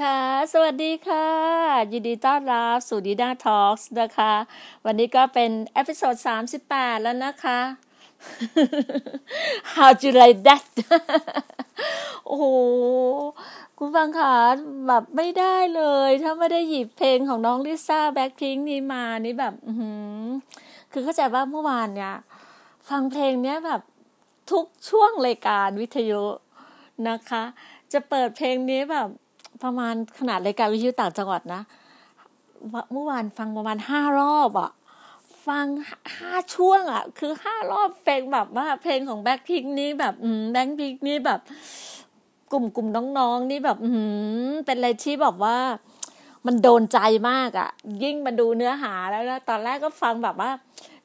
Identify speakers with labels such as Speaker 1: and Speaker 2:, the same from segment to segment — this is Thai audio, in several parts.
Speaker 1: ค่ะ สวัสดีค่ะ ยินดีต้อนรับสู่ดีน่า Talk นะคะ วันนี้ก็เป็น episode 38 แล้วนะคะ How do you like that โอ้โห คุณฟังค่ะแบบไม่ได้เลย ถ้าไม่ได้หยิบเพลงของน้องลิซ่าแบ็คพิงนี้มานี่แบบ คือเข้าใจว่าเมื่อวานเนี่ย ฟังเพลงเนี้ยแบบทุกช่วงรายการวิทยุนะคะ จะเปิดเพลงนี้แบบ ประมาณขนาดรายการวิทยุต่างจังหวัดนะ เมื่อวานฟังประมาณห้ารอบอะฟังห้าช่วงอะคือห้ารอบเพลงแบบว่าเพลงของแบ็คพิงนี้แบบแบ็คพิงนี้แบบ กลุ่มกลุ่มน้องๆนี่แบบ อืเป็นอะไรที่แบบว่า มันโดนใจมากอะยิ่งมาดูเนื้อหาแล้วนะตอนแรกก็ฟังแบบว่า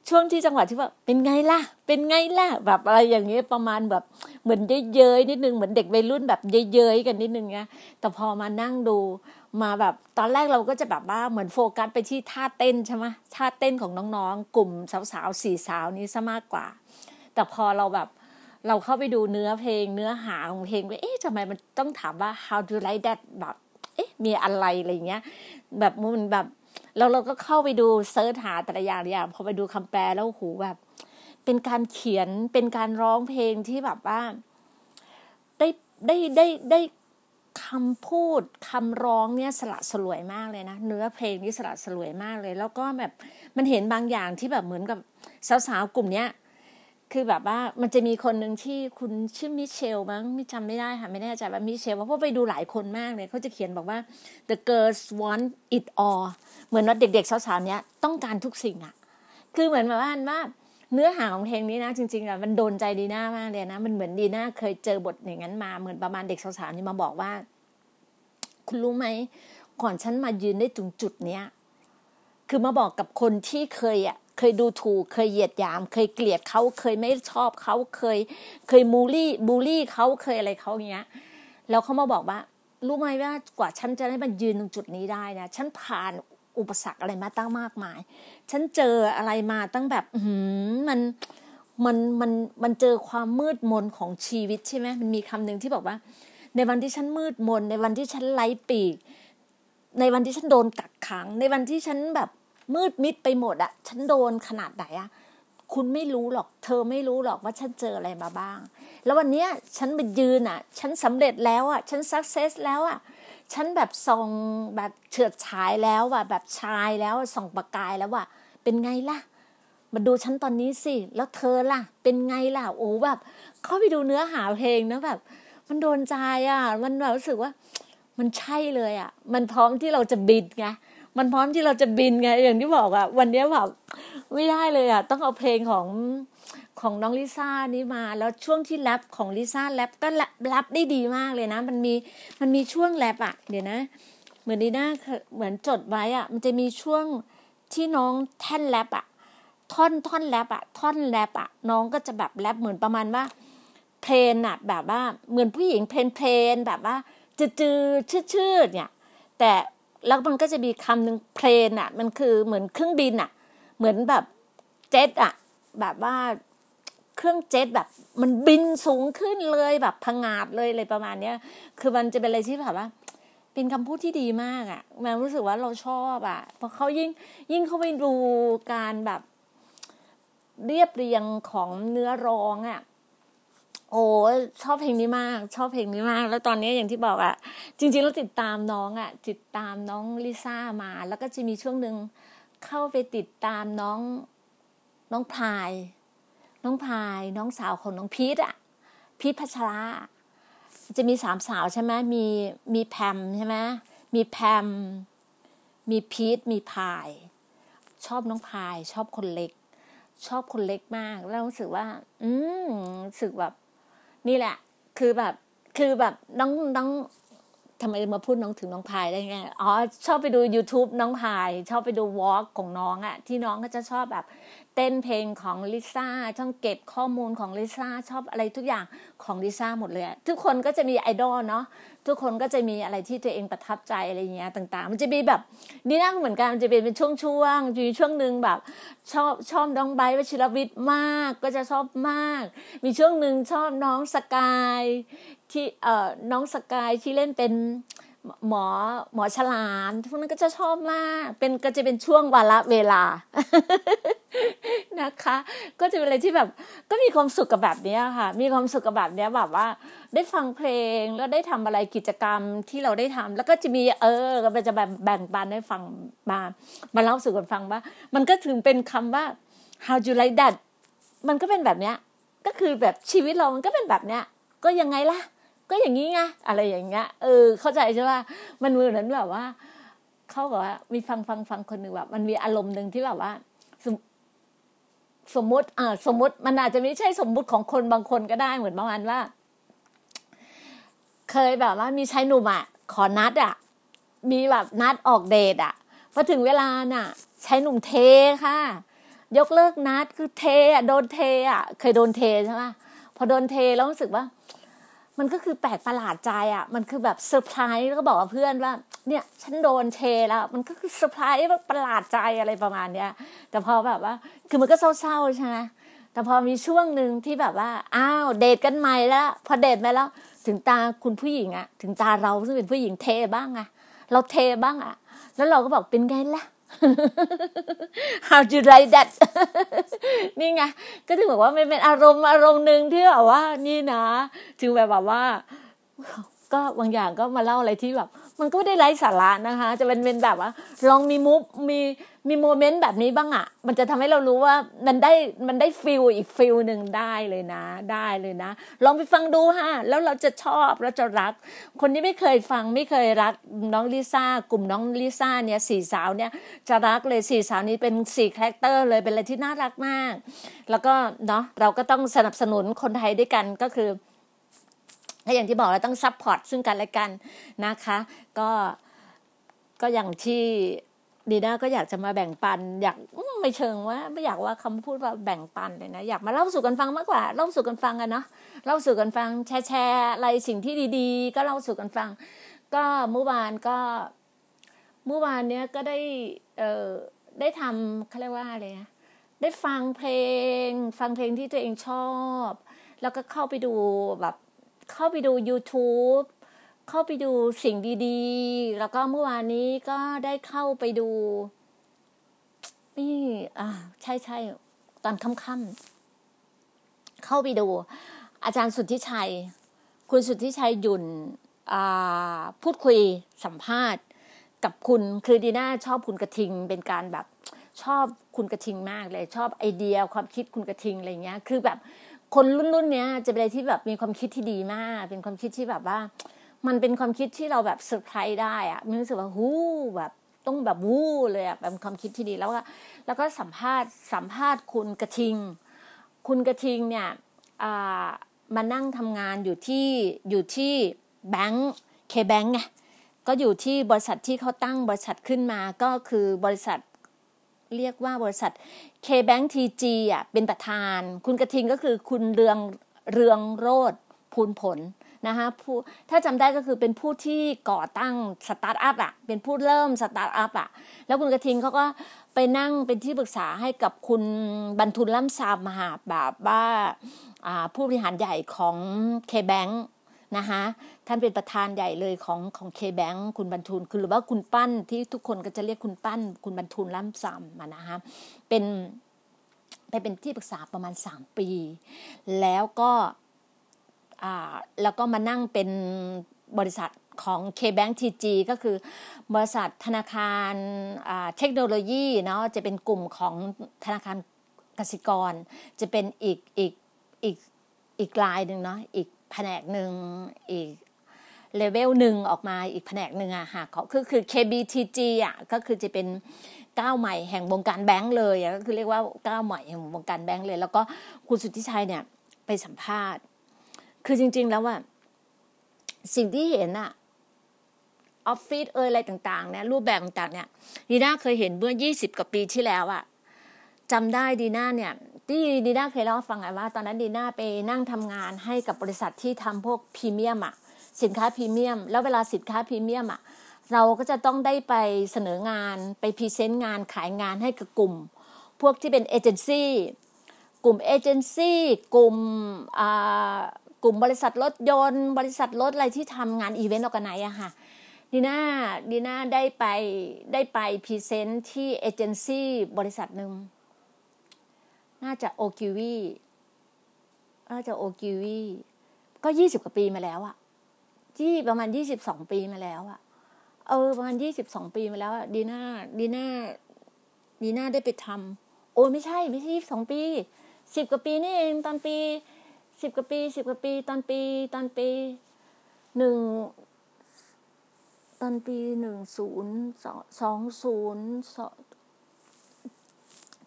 Speaker 1: ช่วงที่จังหวะที่ว่าเป็นไงล่ะ เป็นไงล่ะ แบบอะไรอย่างเงี้ยประมาณแบบเหมือนเย้ยๆนิดนึงเหมือนเด็กวัยรุ่นแบบเย้ยๆกันนิดนึงเงี้ยแต่พอมานั่งดูมาแบบตอนแรกเราก็จะแบบว่าเหมือนโฟกัสไปที่ท่าเต้นใช่ไหมท่าเต้นของน้องๆ กลุ่มสาวๆสี่สาวนี้ซะมากกว่า แต่พอเราแบบเราเข้าไปดูเนื้อเพลงเนื้อหาของเพลงไปเอ๊ะทำไมมันต้องถามว่า how do you like that แบบเอ๊ะมีอะไรอะไรเงี้ย แบบมันแบบ แล้วเราก็เข้าไปดูเซิร์ชหาแต่ละอย่างอย่างพอไปดูคำแปลแล้วหูแบบ เป็นการเขียนเป็นการร้องเพลงที่แบบว่า ได้ได้ได้ได้คำพูดคำร้องเนี่ยสละสลวยมากเลยนะเนื้อเพลงนี่สละสลวยมากเลย แล้วก็แบบมันเห็นบางอย่างที่แบบเหมือนกับสาวๆกลุ่มเนี้ย คือแบบว่ามันจะมีคนหนึ่งที่คุณชื่อมิเชลมั้งไม่จำไม่ได้ค่ะไม่แน่ใจว่ามิเชลเพราะไปดูหลายคนมากเลยเขาจะเขียนบอกว่า the girls want it all เหมือนว่าเด็กๆสาวๆเนี้ยต้องการทุกสิ่งอะคือเหมือนแบบว่าว่าเนื้อหาของเพลงนี้นะจริงๆอะมันโดนใจดีน่ามากเลยนะ มันเหมือนดีน่าเคยเจอบทอย่างนั้นมาเหมือนประมาณเด็กสาวๆนี่มาบอกว่า คุณรู้ไหมก่อนฉันมายืนได้ถึงจุดเนี้ยคือมาบอกกับคนที่เคยอะ เคยดูถูก เคยเหยียดหยาม เคยเกลียดเขาเคยไม่ชอบเขาเคย เคยมูลี่บูลลี่เขาเคยอะไรเขาอย่างเงี้ยแล้วเขามาบอกว่า รู้ไหมว่ากว่าฉันจะได้มายืนตรงจุดนี้ได้นะฉันผ่านอุปสรรคอะไรมาตั้งมากมาย ฉันเจออะไรมาตั้งแบบหืมมันมันมันมันเจอความมืดมนของชีวิตใช่ไหมมันมีคำหนึ่งที่บอกว่า ในวันที่ฉันมืดมน ในวันที่ฉันไร้ปีก ในวันที่ฉันโดนกักขัง ในวันที่ฉันแบบ มืดมิดไปหมดอะฉันโดนขนาดไหนอะคุณไม่รู้หรอก เธอไม่รู้หรอกว่าฉันเจออะไรมาบ้าง แล้ววันนี้ฉันไปยืนอะฉันสำเร็จแล้วอะฉันสักเซสแล้วอะฉันแบบส่องแบบเฉิดฉายแล้วอะแบบชายแล้วส่องประกายแล้วอะเป็นไงล่ะ มาดูฉันตอนนี้สิ แล้วเธอล่ะ เป็นไงล่ะ โอ้แบบ เข้าไปดูเนื้อหาเพลงนะแบบ มันโดนใจอะ มันแบบรู้สึกว่า มันใช่เลยอะ มันพร้อมที่เราจะบินไง มันพร้อมที่เราจะบินไงอย่างที่บอกอะวันนี้แบบไม่ได้เลยอะต้องเอาเพลงของของน้องลิซ่านี้มา แล้วช่วงที่แรปของลิซ่าแรปก็แรปได้ดีมากเลยนะ มันมีมันมีช่วงแรปอะเดี๋ยวนะ เหมือนดีน่าเหมือนจดไว้อะมันจะมีช่วงที่น้องแท่นแรปอะท่อนท่อนแรปอะท่อนแรปอะน้องก็จะแบบแรปเหมือนประมาณว่า plain อะแบบว่าเหมือนผู้หญิง plain plain แบบว่าจืดจืดชืดชืดเนี่ย แต่ แล้วมันก็จะมีคำหนึ่งเพลนอะ มันคือเหมือนเครื่องบินอะ เหมือนแบบเจ็ตอะ แบบว่าเครื่องเจ็ตแบบมันบินสูงขึ้นเลยแบบพังาดเลยเลยประมาณเนี้ย คือมันจะเป็นอะไรที่แบบว่า เป็นคำพูดที่ดีมากอะมันรู้สึกว่าเราชอบอะพราะเขายิ่งยิ่งเขาไปดูการแบบเรียบเรียงของเนื้อร้องอะ โอ้ชอบเพลงนี้มาก ชอบเพลงนี้มาก แล้วตอนนี้อย่างที่บอกอะจริงๆเราติดตามน้องอะติดตามน้องลิซ่ามา แล้วก็จะมีช่วงหนึ่งเข้าไปติดตามน้องน้องพาย น้องพาย น้องสาวของน้องพีทอะพีทพัชราจะมีสามสาวใช่ไหมมีมีแพมใช่ไหมมีแพมมีพีทมีพาย ชอบน้องพาย ชอบคนเล็ก ชอบคนเล็กมาก แล้วรู้สึกว่า อืมรู้สึกแบบ นี่แหละ คือแบบคือแบบน้องน้องทำไมมาพูดน้องถึงน้องพายได้ไง อ๋อ ชอบไปดู YouTube น้องพาย ชอบไปดูวอล์กของน้องอะที่น้องก็จะชอบแบบ เต้นเพลงของลิซ่าช่องเก็บข้อมูลของลิซ่าชอบอะไรทุกอย่างของลิซ่าหมดเลยทุกคนก็จะมีไอดอลเนาะทุกคนก็จะมีอะไรที่ตัวเองประทับใจอะไรเงี้ยต่างๆ มันจะมีแบบนี่น่าเหมือนกันมันจะเป็นเป็นช่วงๆมีช่วงหนึ่งแบบ ชอบชอบน้องไบวชิรวิทย์มากก็จะชอบมาก มีช่วงหนึ่งชอบน้องสกายที่เอ่อน้องสกายที่เล่นเป็น หมอหมอฉลามพวกนั้นก็จะชอบมาก เป็นก็จะเป็นช่วงวาระเวลานะคะ ก็จะเป็นอะไรที่แบบก็มีความสุขกับแบบนี้ค่ะ มีความสุขกับแบบนี้แบบว่า ได้ฟังเพลงแล้วได้ทำอะไรกิจกรรมที่เราได้ทำแล้วก็จะมีเออก็จะแบบแบ่งปันให้ฟังมามาเล่าสู่กันฟังว่า มันก็ถึงเป็นคำว่า how you like that มันก็เป็นแบบเนี้ยก็คือแบบชีวิตเรามันก็เป็นแบบเนี้ยก็ยังไงล่ะ ก็อย่างนี้ไงอะไรอย่างเงี้ยเออ เข้าใจใช่ป่ะมันเหมือนั้นแบบว่าเขาบอกว่ามีฟังฟังฟังคนหนึ่งแบบมันมีอารมณ์หนึ่งที่แบบว่า สมมติอ่าสมมติมันอาจจะไม่ใช่สมมุติของคนบางคนก็ได้เหมือนประมาณว่า เคยแบบว่ามีชายหนุ่มอะขอนัดอะ มีแบบนัดออกเดทอะพอถึงเวลาน่ะชายหนุ่มเทค่ะ ยกเลิกนัดคือเทอะโดนเทอะ เคยโดนเทใช่ไหมพอโดนเทแล้วรู้สึกว่า มันก็คือแปลกประหลาดใจอะ มันคือแบบเซอร์ไพรส์แล้วก็บอกเพื่อนว่า เนี่ยฉันโดนเทแล้ว มันก็คือเซอร์ไพรส์แบบประหลาดใจอะไรประมาณเนี้ย แต่พอแบบว่า คือมันก็เศร้าๆใช่ไหมแต่พอมีช่วงหนึ่งที่แบบว่า อ้าว เดทกันใหม่แล้ว พอเดทไปแล้ว ถึงตาคุณผู้หญิงอะถึงตาเราซึ่งเป็นผู้หญิงเทบ้างอะเราเทบ้างอะแล้วเราก็บอกเป็นไงล่ะ how do you like that นี่ไง ก็ถึงบอกว่ามันเป็นอารมณ์อารมณ์หนึ่งที่แบบว่า นี่นะ ถึงแบบว่า ก็บางอย่างก็มาเล่าอะไรที่แบบ มันก็ไม่ได้ไร้สาระนะคะ จะเป็นเป็นแบบว่า ลองมีมุกมีมีโมเมนต์แบบนี้บ้างอะ่ะ มันจะทำให้เรารู้ว่ามันได้มันได้ feel อีก feel หนึ่งได้เลยนะ ได้เลยนะ ลองไปฟังดูฮะแล้วเราจะชอบแล้วจะรัก คนที่ไม่เคยฟังไม่เคยรักน้องลิซ่ากลุ่มน้องลิซ่าเนี่ยสี่สาวเนี่ยจะรักเลยสี่สาวนี้เป็นสี่ character เลยเป็นอะไรที่น่ารักมาก แล้วก็เนาะเราก็ต้องสนับสนุนคนไทยด้วยกันก็คือ ถ้าอย่างที่บอกเราต้อง support ซึ่งกันและกันนะคะ ก็ก็อย่างที่ดีน่าก็อยากจะมาแบ่งปัน อยากไม่เชิงว่าไม่อยากว่าคำพูดว่าแบ่งปันเลยนะ อยากมาเล่าสู่กันฟังมากกว่าเล่าสู่กันฟังกันเนาะเล่าสู่กันฟังแชร์แชร์อะไรสิ่งที่ดีๆ ก็เล่าสู่กันฟัง ก็เมื่อวานก็เมื่อวานเนี้ยก็ได้เอ่อได้ทำเขาเรียกว่าอะไรนะได้ฟังเพลง ฟังเพลงที่ตัวเองชอบ แล้วก็เข้าไปดูแบบ เข้าไปดู YouTube เข้าไปดูสิ่งดีๆ แล้วก็เมื่อวานนี้ก็ได้เข้าไปดูนี่อ่าใช่ใช่ตอนค่ำๆเข้าไปดู อาจารย์สุทธิชัย คุณสุทธิชัยหยุ่นพูดคุยสัมภาษณ์ กับคุณคือดีน่าชอบคุณกระทิงเป็นการแบบชอบคุณกระทิงมากเลย ชอบไอเดียความคิดคุณกระทิงอะไรเงี้ย คือแบบ คนรุ่นๆเนี้ยจะเป็นอะไรที่แบบมีความคิดที่ดีมาก เป็นความคิดที่แบบว่า มันเป็นความคิดที่เราแบบเซอร์ไพรส์ได้อะมีรู้สึกว่าฮู้แบบต้องแบบวู้เลยอะแบบความคิดที่ดีแล้วก็แล้วก็สัมภาษณ์สัมภาษณ์คุณกระทิง คุณกระทิงเนี่ยมานั่งทำงานอยู่ที่อยู่ที่แบงค์เคแบงค์ไงก็อยู่ที่บริษัทที่เขาตั้งบริษัทขึ้นมาก็คือบริษัท เรียกว่าบริษัท KBTG อะเป็นประธาน คุณกระทิงก็คือคุณเรืองเรืองโรจน์ พูนผลนะคะผู้ถ้าจำได้ก็คือเป็นผู้ที่ก่อตั้งสตาร์ทอัพอะเป็นผู้เริ่มสตาร์ทอัพอะแล้วคุณกระทิงเขาก็ไปนั่งเป็นที่ปรึกษาให้กับคุณบัณฑูร ล่ำซำมหาแบบว่าผู้บริหารใหญ่ของ K-Bank นะคะท่านเป็นประธานใหญ่เลยของของ K-Bank คุณบัณฑูรคือหรือว่าคุณปั้นที่ทุกคนก็จะเรียกคุณปั้น คุณบัณฑูร ล่ำซำมานะคะเป็นไปเป็นที่ปรึกษาประมาณสามปี แล้วก็แล้วก็มานั่งเป็นบริษัทของ K-Bank TG ก็คือบริษัทธนาคารเทคโนโลยีเนาะจะเป็นกลุ่มของธนาคารกสิกร จะเป็นอีกอีกอีกอีกลายหนึ่งเนาะอีก แผนกหนึ่งอีกเลเวลหนึ่งออกมาอีกแผนกหนึ่งอะค่ะคือคือ KBTG อะก็คือจะเป็นก้าวใหม่แห่งวงการแบงก์เลยก็คือเรียกว่าก้าวใหม่แห่งวงการแบงก์เลย แล้วก็คุณสุทธิชัยเนี่ยไปสัมภาษณ์ คือจริง ๆ แล้วว่าสิ่งที่เห็นอะออฟฟิศเอออะไรต่างๆเนี่ยรูปแบบต่างๆเนี่ยดีน่าเคยเห็นเมื่อยี่สิบกว่าปีที่แล้วอะจำได้ดีน่าเนี่ย ที่ดีน่าเคยเล่าฟังไงว่า ตอนนั้นดีน่าไปนั่งทำงานให้กับบริษัทที่ทำพวกพรีเมียมอะสินค้าพรีเมียม แล้วเวลาสินค้าพรีเมียมอะเราก็จะต้องได้ไปเสนองานไป present งานขายงานให้กับกลุ่ม พวกที่เป็นเอเจนซี่กลุ่มเอเจนซี่กลุ่มกลุ่มบริษัทรถยนต์ บริษัทรถอะไรที่ทำงาน event organize อะค่ะดีน่าดีน่าได้ไปได้ไป present ที่เอเจนซี่บริษัทหนึ่ง น่าจะโอคิวีน่าจะโอคิวีก็ยี่สิบกว่าปีมาแล้วอะที่ประมาณยี่สิบสองปีมาแล้วอะเออประมาณยี่สิบสองปีมาแล้วอะดีน่าดีน่าดีน่าได้ไปทำโอ้ไม่ใช่ไม่ใช่ยี่สิบสองปีสิบกว่าปีนี่เองตอนปีสิบกว่าปีสิบกว่าปี ตอนปีตอนปีหนึ่งตอนปีหนึ่งศูนย์สองศูนย์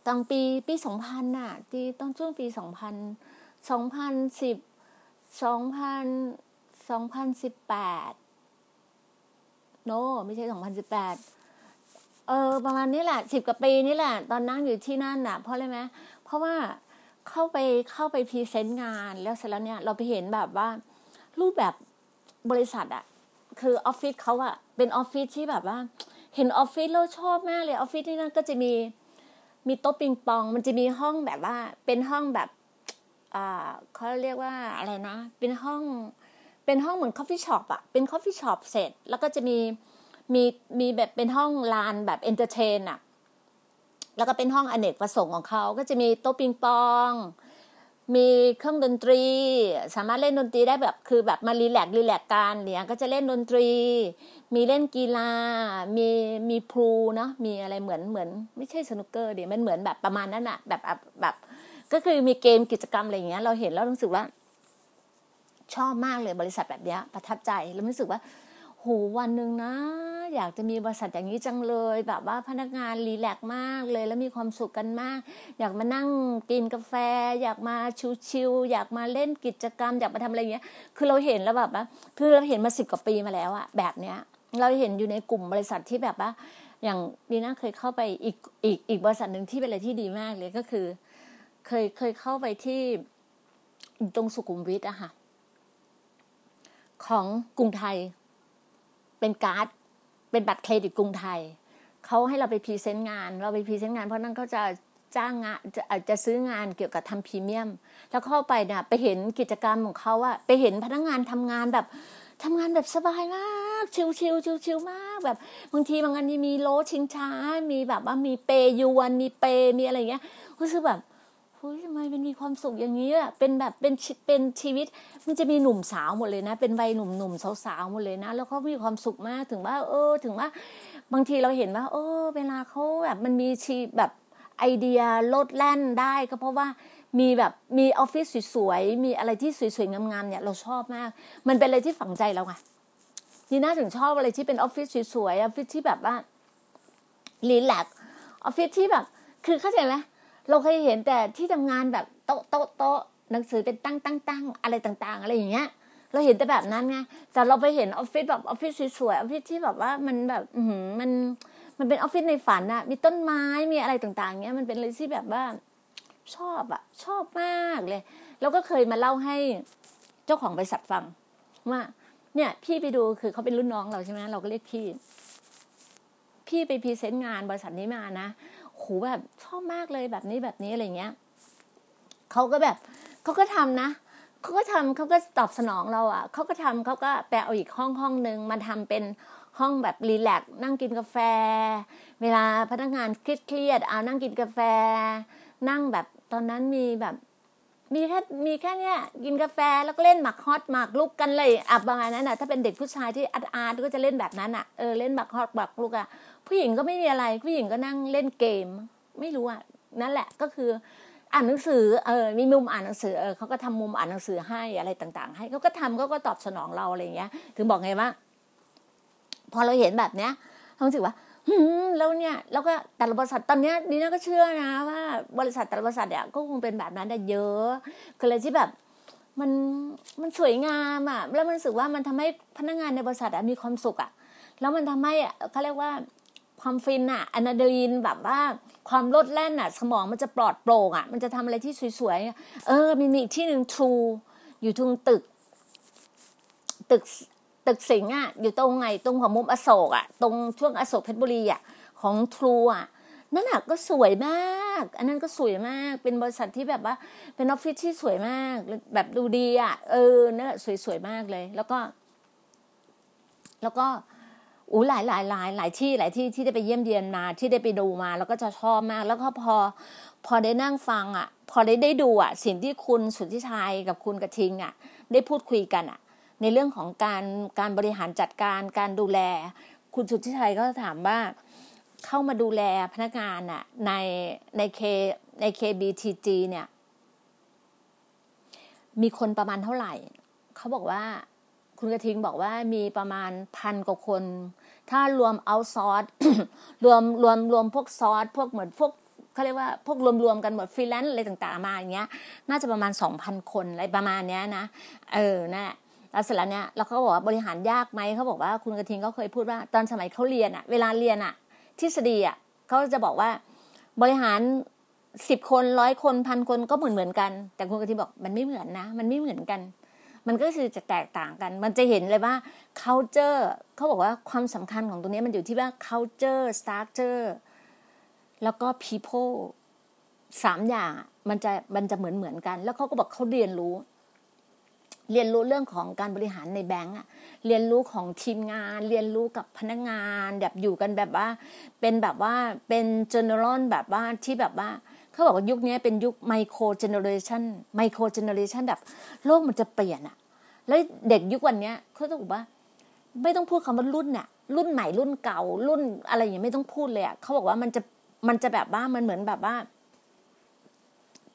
Speaker 1: สองปีปีสองพันน่ะ ที่ตอนช่วงปีสองพันสองพันสิบสองพันสองพันสิบแปด no ไม่ใช่สองพันสิบแปดเออประมาณนี้แหละสิบกว่าปีนี่แหละ ตอนนั่งอยู่ที่นั่นน่ะ เพราะอะไรไหมเพราะว่าเข้าไปเข้าไป present งานแล้วเสร็จแล้วเนี่ยเราไปเห็นแบบว่า รูปแบบบริษัทอะคือออฟฟิศเขาอะเป็นออฟฟิศที่แบบว่า เห็นออฟฟิศเราชอบมากเลยออฟฟิศที่นั่นก็จะมี มีโต๊ะปิงปอง มันจะมีห้องแบบว่า เป็นห้องแบบอ่าเขาเรียกว่าอะไรนะ เป็นห้อง เป็นห้องเหมือน coffee shop อะเป็น coffee shop เสร็จ แล้วก็จะมี มี มีแบบเป็นห้องลานแบบ entertain อะแล้วก็เป็นห้องอเนกประสงค์ของเขา ก็จะมีโต๊ะปิงปอง มีเครื่องดนตรี สามารถเล่นดนตรีได้แบบ คือแบบมา relax relax กันเนี่ย ก็จะเล่นดนตรี มีเล่นกีฬา มีมีพลูเนาะมีอะไรเหมือนเหมือน ไม่ใช่สนุกเกอร์เดี๋ยวมันเหมือนแบบประมาณนั้นอะแบบแบบก็คือมีเกมกิจกรรมอะไรอย่างเงี้ย เราเห็นแล้วรู้สึกว่า ชอบมากเลยบริษัทแบบเนี้ยประทับใจแล้วรู้สึกว่าโหวันหนึ่งนะ อยากจะมีบริษัทอย่างนี้จังเลย แบบว่าพนักงานรีแลกมากเลย แล้วมีความสุขกันมาก อยากมานั่งกินกาแฟ อยากมาชิวๆอยากมาเล่นกิจกรรม อยากมาทำอะไรเงี้ย คือเราเห็นแล้วแบบว่าคือเราเห็นมาสิบกว่าปีมาแล้วอะแบบเนี้ย เราเห็นอยู่ในกลุ่มบริษัทที่แบบว่า อย่างดีน่าเคยเข้าไปอีกอีกอีกบริษัทหนึ่งที่เป็นอะไรที่ดีมากเลยก็คือ เคยเคยเข้าไปที่ตรงสุขุมวิทอะค่ะ ของกรุงไทย เป็นการ์ด เป็นบัตรเครดิตกรุงไทยเขาให้เราไป present งาน เราไป present งานเพราะนั่นเขาจะจ้างงานจะจะซื้องานเกี่ยวกับทำพรีเมียม แล้วเข้าไปเนี่ยไปเห็นกิจกรรมของเขาอะไปเห็นพนักงานทำงานแบบทำงานแบบสบายมาก ชิวชิวชิวชิวมากแบบบางทีบางงานมีโลชิงช้า มีแบบว่ามีเปยวน มีเปมีอะไรเงี้ยรู้สึกแบบเฮ้ยทำไมมันมีความสุขอย่างนี้อะเป็นแบบเป็นเป็นชีวิต มันจะมีหนุ่มสาวหมดเลยนะ เป็นวัยหนุ่มหนุ่มสาวสาวหมดเลยนะ แล้วก็มีความสุขมากถึงว่า เออ ถึงว่า บางทีเราเห็นว่า เออ เวลาเขาแบบมันมีชีแบบไอเดียลดแล่นได้ก็เพราะว่ามีแบบมีออฟฟิศสวยๆ มีอะไรที่สวยๆ งามๆ เนี่ยเราชอบมาก มันเป็นอะไรที่ฝังใจเราไง นี่น่าถึงชอบอะไรที่เป็นออฟฟิศสวยๆออฟฟิศที่แบบว่ารีแลกออฟฟิศที่แบบ คือเข้าใจไหมเราเคยเห็นแต่ที่ทำงานแบบโต๊ะโต๊ะโต๊ะหนังสือเป็นตั้งตั้งตั้งอะไรต่าง ๆ อะไรอย่างเงี้ย เราเห็นแต่แบบนั้นไงแต่เราไปเห็นออฟฟิศแบบออฟฟิศสวยๆออฟฟิศที่แบบว่ามันแบบ อืมันมันเป็นออฟฟิศในฝันอะมีต้นไม้มีอะไรต่างๆเงี้ยมันเป็นอะไรที่แบบว่าชอบอะชอบมากเลย แล้วก็เคยมาเล่าให้เจ้าของบริษัทฟังว่า เนี่ยพี่ไปดูคือเขาเป็นรุ่นน้องเราใช่ไหมเราก็เรียกพี่ พี่ไป present งานบริษัทนี้มานะโหแบบชอบมากเลยแบบนี้แบบนี้อะไรเงี้ยเขาก็แบบเขาก็ทำนะเขาก็ทำเขาก็ตอบสนองเราอะเขาก็ทำเขาก็แปลเอาอีกห้องห้องหนึ่งมาทำเป็นห้องแบบรีแลกนั่งกินกาแฟ เวลาพนักงานเครียดเครียดเอานั่งกินกาแฟ นั่งแบบตอนนั้นมีแบบ มีแค่มีแค่เนี้ยกินกาแฟแล้วก็เล่นหมากฮอตหมากลุกกันเลยอะประมาณนั้นอะถ้าเป็นเด็กผู้ชายที่อาร์ตอาร์ตก็จะเล่นแบบนั้นอะเออเล่นหมากฮอตหมากลุกอะผู้หญิงก็ไม่มีอะไร ผู้หญิงก็นั่งเล่นเกม ไม่รู้อะนั่นแหละก็คือ อ่านหนังสือเออมีมุมอ่านหนังสือเออเขาก็ทำมุมอ่านหนังสือให้อะไรต่าง ๆ ให้เขาก็ทำเขาก็ตอบสนองเราอะไรเงี้ย ถึงบอกไงว่า พอเราเห็นแบบเนี้ยเรารู้สึกว่า แล้วเนี่ยแล้วก็แต่ละบริษัทตอนเนี้ยนีน่าก็เชื่อนะว่า บริษัทแต่ละบริษัทเนี่ยก็คงเป็นแบบนั้นได้เยอะก็เลยที่แบบมันมันสวยงามอะแล้วมันรู้สึกว่ามันทำให้พนักงานในบริษัทมีความสุขอะ แล้วมันทำให้เขาเรียกว่าความฟินอะอะนาดรีนแบบว่าความลดแล่นอะสมองมันจะปลอดโปร่งอะมันจะทำอะไรที่สวยๆเออมีมีอีกที่หนึ่งทรูอยู่ตรงตึก ตึก ตึกสิงห์อะอยู่ตรงไงตรงหัวมุมอโศกอะตรงช่วงอโศกเพชรบุรีอะของทรูอะนั่นอะก็สวยมาก อันนั้นก็สวยมากเป็นบริษัทที่แบบว่า เป็นออฟฟิศที่สวยมาก แบบดูดีอะเออเนี่ยสวยๆมากเลย แล้วก็ แล้วก็อู้หลายหลายหลายหลายที่หลายที่ที่ได้ไปเยี่ยมเยียนมาที่ได้ไปดูมา แล้วก็จะชอบมาก แล้วก็พอ พอได้นั่งฟังอะ พอได้ได้ดูอะสิ่งที่คุณสุทธิชัยกับคุณกระทิงอะ ได้พูดคุยกันอะ ในเรื่องของการการบริหารจัดการการดูแล คุณสุทธิชัยก็ถามว่าเข้ามาดูแลพนักงานอะในในเคใน KBTG เนี่ย มีคนประมาณเท่าไหร่ เขาบอกว่า คุณกระทิงบอกว่ามีประมาณพันกว่าคน ถ้ารวมเอาซอสรวมรวมรวมพวกซอสพวกเหมือนพวกเขาเรียกว่าพวกรวมๆกันหมดฟรีแลนซ์อะไรต่าง ๆ มาอย่างเงี้ย น่าจะประมาณสองพันคนอะไรประมาณเนี้ยนะ เออนะ แล้วเสร็จแล้วเนี่ยเราก็บอกว่าบริหารยากไหมเขาบอกว่าคุณกระทิงก็เคยพูดว่าตอนสมัยเขาเรียนอะเวลาเรียนอะทฤษฎีอะเขาจะบอกว่าบริหารสิบคนร้อยคนพันคนก็เหมือนเหมือนกัน แต่คุณกระทิงบอกมันไม่เหมือนนะ มันไม่เหมือนกัน มันก็คือจะแตกต่างกัน มันจะเห็นเลยว่า culture เขาบอกว่าความสำคัญของตรงนี้มันอยู่ที่ว่า culture structure แล้วก็ people สามอย่างมันจะมันจะเหมือนเหมือนกัน แล้วเขาก็บอกเขาเรียนรู้ เรียนรู้เรื่องของการบริหารในแบงก์อะเรียนรู้ของทีมงาน เรียนรู้กับพนักงาน แบบอยู่กันแบบว่า เป็นแบบว่าเป็น general แบบว่าที่แบบว่าเขาบอกว่ายุคนี้เป็นยุค micro generation micro generation แบบโลกมันจะเปลี่ยนอะแล้วเด็กยุควันนี้เขาต้องบอกว่า ไม่ต้องพูดคำว่ารุ่นน่ะรุ่นใหม่รุ่นเก่ารุ่นอะไรอย่างไม่ต้องพูดเลยอะเขาบอกว่ามันจะมันจะแบบว่ามันเหมือนแบบว่า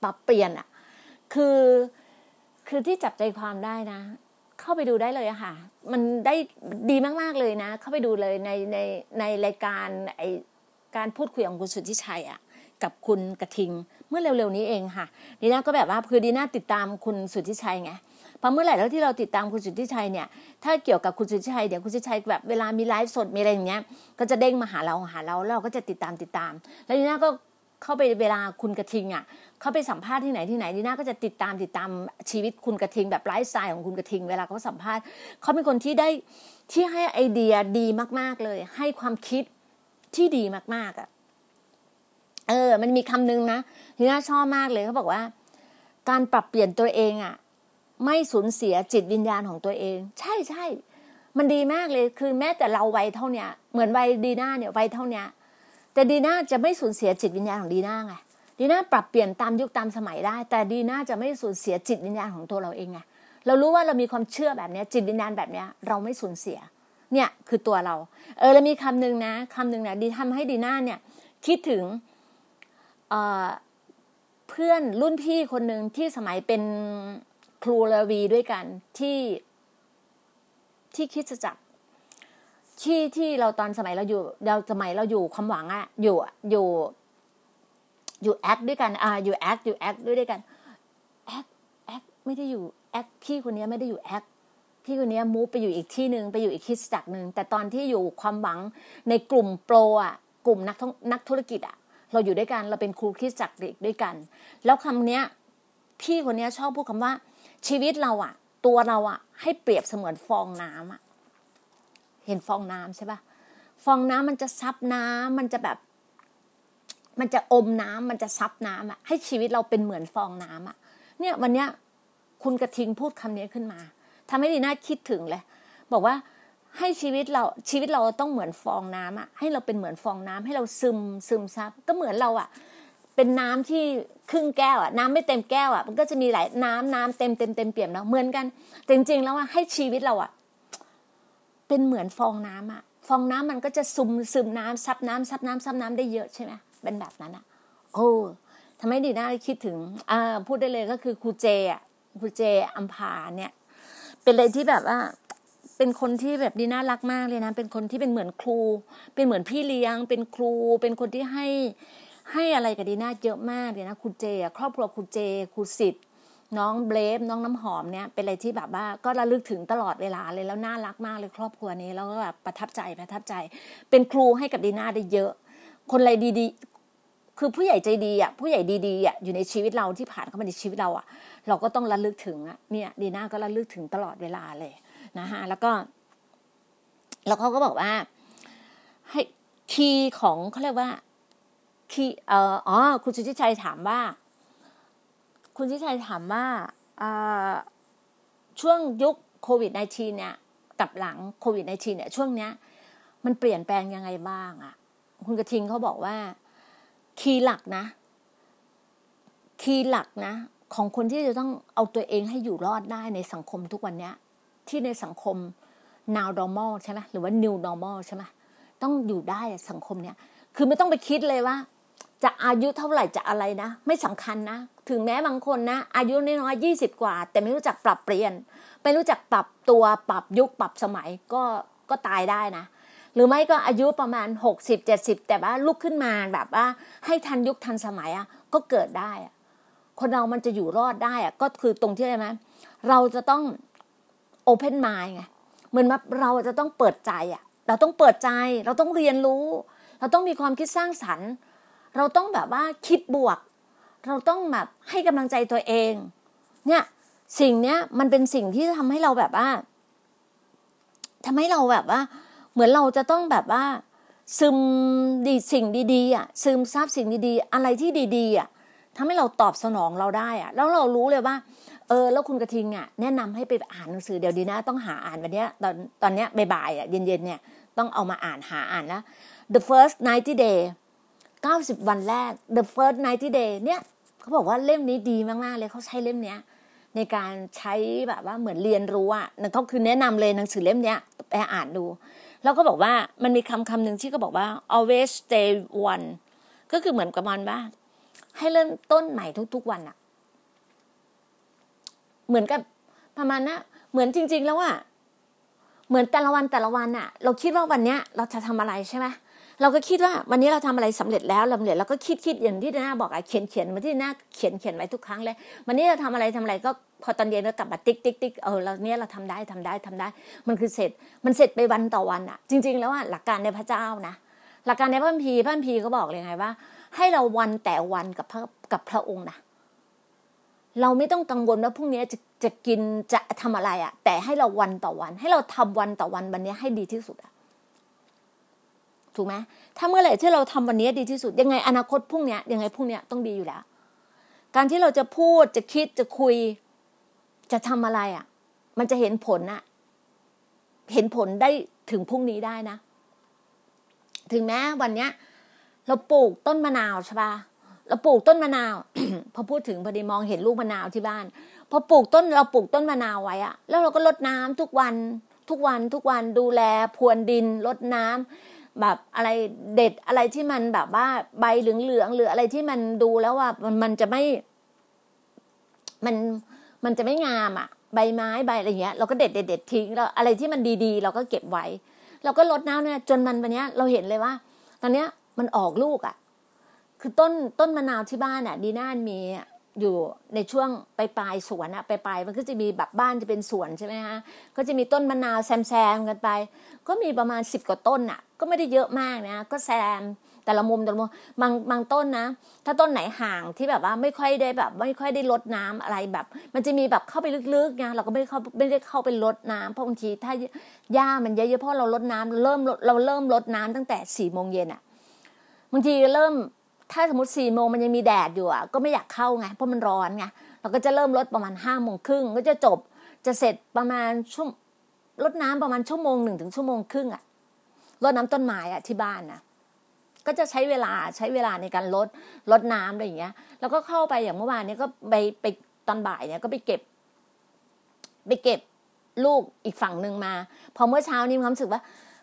Speaker 1: ปรับเปลี่ยนอะคือ คือที่จับใจความได้นะ เข้าไปดูได้เลยอะค่ะ มันได้ดีมากๆเลยนะ เข้าไปดูเลยในในในรายการไอการพูดคุยของคุณสุทธิชัยอะกับคุณกระทิง เมื่อเร็วๆนี้เองค่ะดีน่าก็แบบว่าคือดีน่าติดตามคุณสุทธิชัยไงพอเมื่อไหร่แล้วที่เราติดตามคุณสุทธิชัยเนี่ยถ้าเกี่ยวกับคุณสุทธิชัยเดี๋ยวคุณสุทธิชัยแบบเวลามีไลฟ์สดมีอะไรอย่างเงี้ย ก็จะเด้งมาหาเราหาเราแล้วเราก็จะติดตามติดตาม แล้วดีน่าก็เข้าไปเวลาคุณกระทิงอะ เขาไปสัมภาษณ์ที่ไหนที่ไหนดีน่าก็จะติดตามติดตามชีวิตคุณกระทิงแบบไลฟ์สไตล์ของคุณกระทิง เวลาเขาสัมภาษณ์เขาเป็นคนที่ได้ที่ให้ไอเดียดีมาก ๆเลย ให้ความคิดที่ดีมากๆอะเออ มันมีคำนึงนะทีน่าชอบมากเลยเขาบอกว่า การปรับเปลี่ยนตัวเองอะ ไม่สูญเสียจิตวิญญาณของตัวเอง ใช่ใช่มันดีมากเลยคือแม้แต่เราวัยเท่าเนี้ยเหมือนวัยดีน่าเนี่ยวัยเท่าเนี้ยแต่ดีน่าจะไม่สูญเสียจิตวิญญาณของดีน่าไง ดีน่าปรับเปลี่ยนตามยุคตามสมัยได้ แต่ดีน่าจะไม่สูญเสียจิตวิญญาณของตัวเราเองไงเรารู้ว่าเรามีความเชื่อแบบนี้จิตวิญญาณแบบนี้เราไม่สูญเสีย เนี่ยคือตัวเรา เออแล้วมีคำหนึ่งนะคำหนึ่งนะดีทำให้ดีน่าเนี่ยคิดถึงเพื่อนรุ่นพี่คนหนึ่งที่สมัยเป็นครูลวีด้วยกันที่ที่คิดจะจักที่ที่เราตอนสมัยเราอยู่เราสมัยเราอยู่ความหวังอะอยู่อยู่ อยู่แอคด้วยกันอ่าอยู่แอคอยู่แอคด้วยด้วยกันแอคแอคไม่ได้อยู่แอคพี่คนนี้ไม่ได้อยู่แอคพี่คนนี้ move ไปอยู่อีกที่หนึ่งไปอยู่อีกคริสตจักรหนึ่งแต่ตอนที่อยู่ความหวังในกลุ่ม pro อะกลุ่มนักนักธุรกิจอะ เราอยู่ด้วยกันเราเป็นครูคริสตจักรเด็กด้วยกัน แล้วคำเนี้ย พี่คนนี้ชอบพูดคำว่า ชีวิตเราอะตัวเราอะให้เปรียบเสมือนฟองน้ำอะเห็นฟองน้ำใช่ปะฟองน้ำมันจะซับน้ำมันจะแบบ มันจะอมน้ำมันจะซับน้ำอะให้ชีวิตเราเป็นเหมือนฟองน้ำอะเนี่ยวันเนี้ยคุณกระทิงพูดคำนี้ขึ้นมาทำให้ดีน่าคิดถึงเลย บอกว่าให้ชีวิตเราชีวิตเราต้องเหมือนฟองน้ำอะให้เราเป็นเหมือนฟองน้ำให้เราซึมซึมซับก็เหมือนเราอะ เป็นน้ำที่ครึ่งแก้วอะน้ำไม่เต็มแก้วอะมันก็จะมีหลายน้ำน้ำเต็มเต็มเต็มเปี่ยมเนาะเหมือนกันจริงๆแล้วอะให้ชีวิตเราอะเป็นเหมือนฟองน้ำอะฟองน้ำมันก็จะซึมซึมน้ำซับน้ำซับน้ำซับน้ำได้เยอะใช่ไหม เป็นแบบนั้นอะโอ้ทำให้ดีน่าคิดถึงอ่าพูดได้เลยก็คือครูเจอะครูเจอัมพาเนี่ย เป็นอะไรที่แบบว่าเป็นคนที่แบบดีน่ารักมากเลยนะ เป็นคนที่เป็นเหมือนครู เป็นเหมือนพี่เลี้ยง เป็นครู เป็นคนที่ให้ให้อะไรกับดีน่าเยอะมากเลยนะครูเจครอบครัวครูเจครูสิทธิ์น้องเบลฟน้องน้ำหอมเนี่ยเป็นอะไรที่แบบว่าก็ระลึกถึงตลอดเวลาเลยแล้วน่ารักมากเลยครอบครัวนี้แล้วก็แบบประทับใจประทับใจ เป็นครูให้กับดีน่าได้เยอะ คนอะไรดีๆ คือผู้ใหญ่ใจดีอะผู้ใหญ่ดีๆอะอยู่ในชีวิตเราที่ผ่านเข้ามาในชีวิตเราอะ เราก็ต้องระลึกถึงอะเนี่ยดีน่าก็ระลึกถึงตลอดเวลาเลยนะคะแล้วก็ แล้วเขาก็บอกว่า ให้คีย์ของเขาเรียกว่าคีย์เอ่ออ๋อคุณสุชิชัยถามว่า คุณชิชัยถามว่าช่วงยุคโควิด -19 เนี่ยกับหลังโควิด -19 เนี่ยช่วงเนี้ย มันเปลี่ยนแปลงยังไงบ้างอะ คุณกระทิงเขาบอกว่า คีย์หลักนะ คีย์หลักนะ ของคนที่จะต้องเอาตัวเองให้อยู่รอดได้ในสังคมทุกวันนี้ที่ในสังคม now normal ใช่ไหมหรือว่า new normal ใช่ไหมต้องอยู่ได้สังคมเนี้ยคือไม่ต้องไปคิดเลยว่า จะอายุเท่าไหร่จะอะไรนะ ไม่สำคัญนะ ถึงแม้บางคนนะ อายุน้อยๆยี่สิบกว่า แต่ไม่รู้จักปรับเปลี่ยน ไม่รู้จักปรับตัวปรับยุคปรับสมัยก็ก็ตายได้นะ หรือไม่ก็อายุประมาณหกสิบเจ็ดสิบแต่ว่าลุกขึ้นมาแบบว่า ให้ทันยุคทันสมัยอะก็เกิดได้อะคนเรามันจะอยู่รอดได้อะก็คือตรงที่อะไรไหมเราจะต้องโอเพนไมล์ไงเหมือนว่าเราจะต้องเปิดใจอะ เราต้องเปิดใจ เราต้องเรียนรู้ เราต้องมีความคิดสร้างสรรค์ เราต้องแบบว่าคิดบวก เราต้องแบบให้กำลังใจตัวเอง เนี่ยสิ่งเนี้ยมันเป็นสิ่งที่ทำให้เราแบบว่าทำให้เราแบบว่า เหมือนเราจะต้องแบบว่า ซึมดีสิ่งดีๆอะซึมซาบสิ่งดีๆ อะไรที่ดีๆอะทำให้เราตอบสนองเราได้อะ แล้วเรารู้เลยว่า เออ แล้วคุณกระทิงอะแนะนำให้ไปอ่านหนังสือเดี๋ยวดีนะ ต้องหาอ่านวันเนี้ยตอนตอนเนี้ยบ่ายๆอะเย็นๆเนี่ยต้องเอามาอ่านหาอ่านนะ The first 90 day 90 วันแรก The first 90 day เนี่ยเขาบอกว่าเล่มนี้ดีมากๆเลยเขาใช้เล่มเนี้ยในการใช้แบบว่าเหมือนเรียนรู้อะนั่นเขาคือแนะนำเลยหนังสือเล่มเนี้ยไปอ่านดู แล้วก็บอกว่ามันมีคำคำหนึ่งที่ก็บอกว่า always stay one ก็คือเหมือนกับมันว่า ให้เริ่มต้นใหม่ทุก ๆ วันอะเหมือนกับประมาณนะ เหมือนจริง ๆ แล้วอะเหมือนแต่ละวันแต่ละวันอะเราคิดว่าวันเนี้ย เราจะทำอะไรใช่ไหม เราก็คิดว่าวันนี้เราทำอะไรสำเร็จแล้วสำเร็จเราก็คิดคิดอย่างที่หน้าบอกอะเขียนเขียนมาที่หน้าเขียนเขียนไว้ทุกครั้งเลย วันนี้เราทำอะไรทำอะไรก็พอตอนเย็นเรากลับมาติ๊กติ๊กติ๊กเออเราเนี้ยเราทำได้ทำได้ทำได้ มันคือเสร็จมันเสร็จไปวันต่อวันอะจริง ๆ แล้วอะหลักการในพระเจ้านะหลักการในพระคัมภีพระคัมภีก็บอกเลยไงว่า ให้เราวันแต่วันกับพระกับพระองค์นะเราไม่ต้องกังวลว่าพรุ่งนี้จะจะกินจะทำอะไรอะแต่ให้เราวันต่อวัน ให้เราทำวันต่อวันวันนี้ให้ดีที่สุดอะ ถูกไหมถ้าเมื่อไหร่ที่เราทำวันนี้ดีที่สุด ยังไงอนาคตพรุ่งนี้ยังไงพรุ่งนี้ต้องดีอยู่แล้ว การที่เราจะพูดจะคิดจะคุย จะทำอะไรอะ่ะ มันจะเห็นผลอะเห็นผลได้ถึงพรุ่งนี้ได้นะ ถึงแม้วันเนี้ย เราปลูกต้นมะนาวใช่ปะเราปลูกต้นมะนาว พอพูดถึงพอดีมองเห็นลูกมะนาวที่บ้าน พอปลูกต้นเราปลูกต้นมะนาวไว้อะแล้วเราก็รดน้ำทุกวันทุกวันทุกวันดูแลพรวนดินรดน้ำ แบบอะไรเด็ดอะไรที่มันแบบว่าใบเหลืองๆหรืออะไรที่มันดูแล้วว่ามันมันจะไม่ มันมันจะไม่งามอะ ใบไม้ใบอะไรเงี้ยเราก็เด็ดเด็ดเด็ดทิ้งแล้วอะไรที่มันดีๆ เราก็เก็บไว้ เราก็ลดน้ำเนี่ยจนมันวันนี้เราเห็นเลยว่า ตอนเนี้ยมันออกลูกอะ คือต้นต้นมะนาวที่บ้านอะ ดีน่านมี อยู่ในช่วงปลายปลายสวนอะปลายปลายมันก็จะมีแบบบ้านจะเป็นสวนใช่ไหมฮะก็จะมีต้นมะนาวแซมแซมกันไป ก็มีประมาณสิบกว่าต้นอะก็ไม่ได้เยอะมากนะก็แซมแต่ละมุมแต่ละมุมบางบางต้นนะ ถ้าต้นไหนห่างที่แบบว่าไม่ค่อยได้แบบ ไม่ค่อยได้ลดน้ำอะไรแบบ มันจะมีแบบเข้าไปลึกๆไงเราก็ไม่ได้เข้าไม่ได้เข้าไปลดน้ำเพราะบางทีถ้าหญ้ามันเยอะๆเพราะเราลดน้ำเริ่มเราเริ่มลดน้ำตั้งแต่สี่โมงเย็นอะบางทีเริ่ม ถ้าสมมติสี่โมงมันยังมีแดดอยู่อะก็ไม่อยากเข้าไงเพราะมันร้อนไงเราก็จะเริ่มลดประมาณห้าโมงครึ่งก็จะจบจะเสร็จประมาณช่วงลดน้ำประมาณชั่วโมงหนึ่งถึงชั่วโมงครึ่งอะลดน้ำต้นไม้อะที่บ้านนะก็จะใช้เวลาใช้เวลาในการลดลดน้ำอะไรอย่างเงี้ย แล้วก็เข้าไปอย่างเมื่อวานนี้ก็ไปไปตอนบ่ายเนี่ยก็ไปเก็บ ไปเก็บลูกอีกฝั่งหนึ่งมา พอเมื่อเช้านี้มีความรู้สึกว่า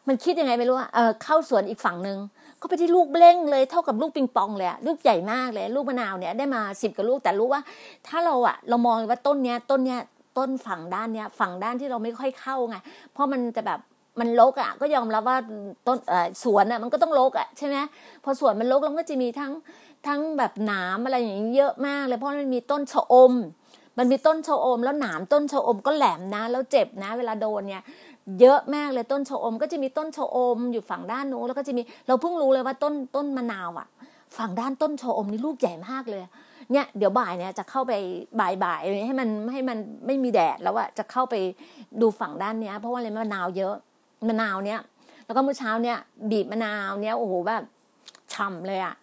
Speaker 1: มันคิดยังไงไม่รู้ว่าเออเข้าสวนอีกฝั่งหนึ่ง ก็ไปที่ลูกเล่งเลยเท่ากับลูกปิงปองเลยลูกใหญ่มากเลยลูกมะนาวเนี่ยได้มาสิบกับลูกแต่รู้ว่า ถ้าเราอะเรามองว่าต้นเนี้ยต้นเนี้ยต้นฝั่งด้านเนี้ยฝั่งด้านที่เราไม่ค่อยเข้าไงเพราะมันจะแบบมันลกอะก็ยอมรับว่าต้นสวนอะมันก็ต้องลกอะใช่ไหมพอสวนมันลกเราก็จะมีทั้งทั้งแบบหนามอะไรอย่างนี้เยอะมากเลยเพราะมันมีต้นชะอม มันมีต้นชะอม แล้วหนามต้นชะอมก็แหลมนะ แล้วเจ็บนะ เวลาโดนเนี่ย เยอะมากเลยต้นชะอม ก็จะมีต้นชะอม อยู่ฝั่งด้านนู้นแล้วก็จะมีเราเพิ่งรู้เลยว่าต้นต้นมะนาวอะฝั่งด้านต้นชะอมนี่ลูกใหญ่มากเลยเนี่ยเดี๋ยวบ่ายเนี่ยจะเข้าไปบ่ายบ่ายให้มันให้มันไม่มีแดดแล้วอะจะเข้าไปดูฝั่งด้านเนี้ย เพราะว่าอะไรมะนาวเยอะมะนาวเนี้ยแล้วก็เมื่อเช้าเนี่ย บีบมะนาวเนี้ยโอ้โหแบบฉ่าเลยอะ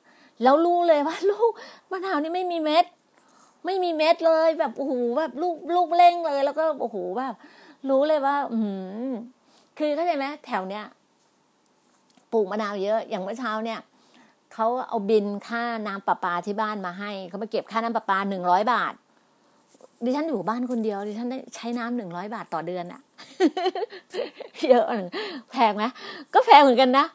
Speaker 1: แล้วรู้เลยว่าลูกมะนาวนี่ไม่มีเม็ด ไม่มีเม็ดเลยแบบโอ้โหแบบลูกลูกเล่งเลย แล้วก็โอ้โหแบบ รู้เลยว่า อืมคือเข้าใจไหมแถวเนี้ยปลูกมะนาวเยอะ อย่างเมื่อเช้าเนี่ยเขาเอาบินค่าน้ำประปาที่บ้านมาให้เขามาเก็บค่าน้ำประปาหนึ่งร้อยบาท ดิฉันอยู่บ้านคนเดียวดิฉันได้ใช้น้ำหนึ่งร้อยบาทต่อเดือนอะเยอะแพงไหมก็แพงเหมือนกันนะ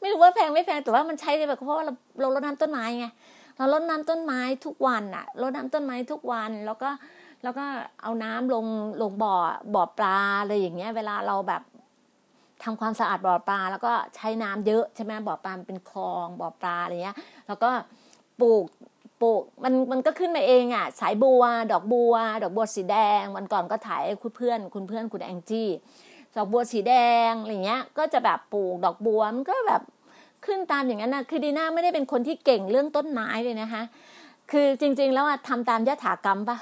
Speaker 1: ไม่รู้ว่าแพงไม่แพงแต่ว่ามันใช้แบบเพราะว่าเราเราลดน้ำต้นไม้ไงเราลดน้ำต้นไม้ทุกวันอะลดน้ำต้นไม้ทุกวัน แล้วก็ แล้วก็เอาน้ำลงลงบ่อบ่อปลาอะไรอย่างเงี้ย เวลาเราแบบทำความสะอาดบ่อปลา แล้วก็ใช้น้ำเยอะใช่ไหมบ่อปลาเป็นคลองบ่อปลาอะไรเงี้ย แล้วก็ปลูกปลูกมันมันก็ขึ้นมาเองอะ สายบัว ดอกบัว ดอกบัวสีแดงวันก่อนก็ถ่ายคุณเพื่อน คุณเพื่อนคุณแองจี้ดอกบัวสีแดงอะไรเงี้ย ก็จะแบบปลูกดอกบัวมันก็แบบขึ้นตามอย่างนั้นนะคือดีน่าไม่ได้เป็นคนที่เก่งเรื่องต้นไม้เลยนะคะ คือจริง ๆ แล้วอะทำตามยถากรรมปะ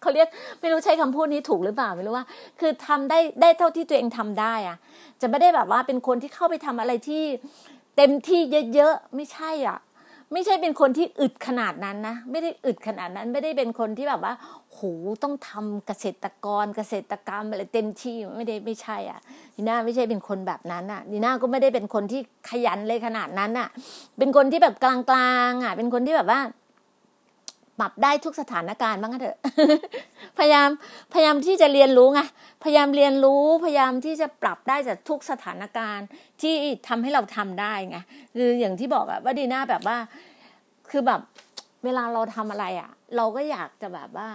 Speaker 1: เขาเรียกไม่รู้ใช้คำพูดนี้ถูกหรือเปล่าไม่รู้ว่า คือทำได้ได้เท่าที่ตัวเองทำได้อะจะไม่ได้แบบว่าเป็นคนที่เข้าไปทำอะไรที่เต็มที่เยอะๆไม่ใช่อะ ไม่ใช่เป็นคนที่อึดขนาดนั้นนะไม่ได้อึดขนาดนั้น ไม่ได้เป็นคนที่แบบว่าโหต้องทำเกษตรกรเกษตรกรรมอะไรเต็มที่ไม่ได้ไม่ใช่อะนีน่าไม่ใช่เป็นคนแบบนั้นอะนีน่าก็ไม่ได้เป็นคนที่ขยันเลยขนาดนั้นอะ เป็นคนที่แบบกลางๆอะ เป็นคนที่แบบว่า ปรับได้ทุกสถานการณ์บ้างเถอะ พยายามพยายามที่จะเรียนรู้ไงพยายามเรียนรู้พยายามที่จะปรับได้จากทุกสถานการณ์ที่ทำให้เราทำได้ไงคืออย่างที่บอกอะว่าดีน่าแบบว่า คือแบบเวลาเราทำอะไรอะเราก็อยากจะแบบว่า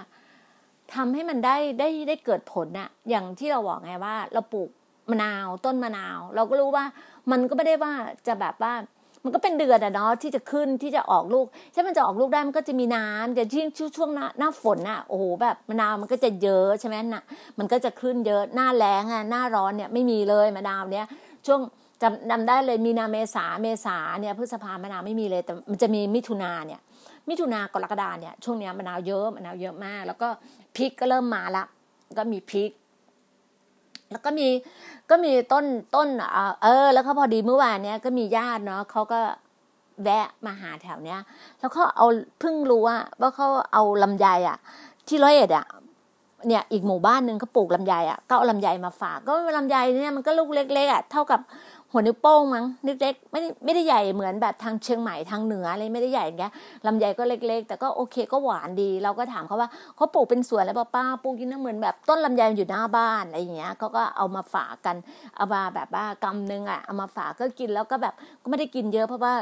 Speaker 1: ทำให้มันได้ได้ได้เกิดผลอะอย่างที่เราบอกไงว่า เราปลูกมะนาวต้นมะนาว เราก็รู้ว่ามันก็ไม่ได้ว่าจะแบบว่า มันก็เป็นเดือนอะเนาะที่จะขึ้นที่จะออกลูกถ้ามันจะออกลูกได้มันก็จะมีน้ำแต่ที่ช่วงหน้าหน้าฝนอะโอ้โหแบบมะนาวมันก็จะเยอะใช่ไหมนะมันก็จะขึ้นเยอะหน้าแล้งอะหน้าร้อนเนี่ยไม่มีเลยมะนาวเนี่ยช่วงจำจำได้เลยมีนาเมษาเมษาเนี่ยพฤษภามะนาวไม่มีเลยแต่มันจะมีมิถุนาเนี่ย มิถุนากรกฎาเนี่ยช่วงนี้มะนาวเยอะมะนาวเยอะมาก แล้วก็พริกก็เริ่มมาละก็มีพริก แล้วก็มี ก็มีต้นต้นเออ แล้วก็พอดีเมื่อวานเนี้ยก็มีญาติเนาะเขาก็แวะมาหาแถวเนี้ย แล้วเขาเอาเพิ่งรู้ว่าว่าเขาเอาลำไยอะ ที่ร้อยเอ็ดอะเนี่ยอีกหมู่บ้านหนึ่งเขาปลูกลำไยอะก็เอาลำไยมาฝาก ก็ลำไยเนี่ยมันก็ลูกเล็กๆอะเท่ากับ หัวนิ้วโป้งมั้งนิดเล็กไม่ได้ไม่ได้ใหญ่เหมือนแบบทางเชียงใหม่ทางเหนืออะไรไม่ได้ใหญ่อย่างเงี้ยลำไยก็เล็ก ๆ แต่ก็โอเคก็หวานดี เราก็ถามเขาว่าเขาปลูกเป็นสวนแล้วป้าปลูกกินน้ำเหมือนแบบต้นลำไยอยู่หน้าบ้านอะไรอย่างเงี้ยเขาก็เอามาฝากกันเอามาแบบว่ากำนึงอะเอามาฝากก็กินแล้วก็แบบก็ไม่ได้กินเยอะเพราะว่า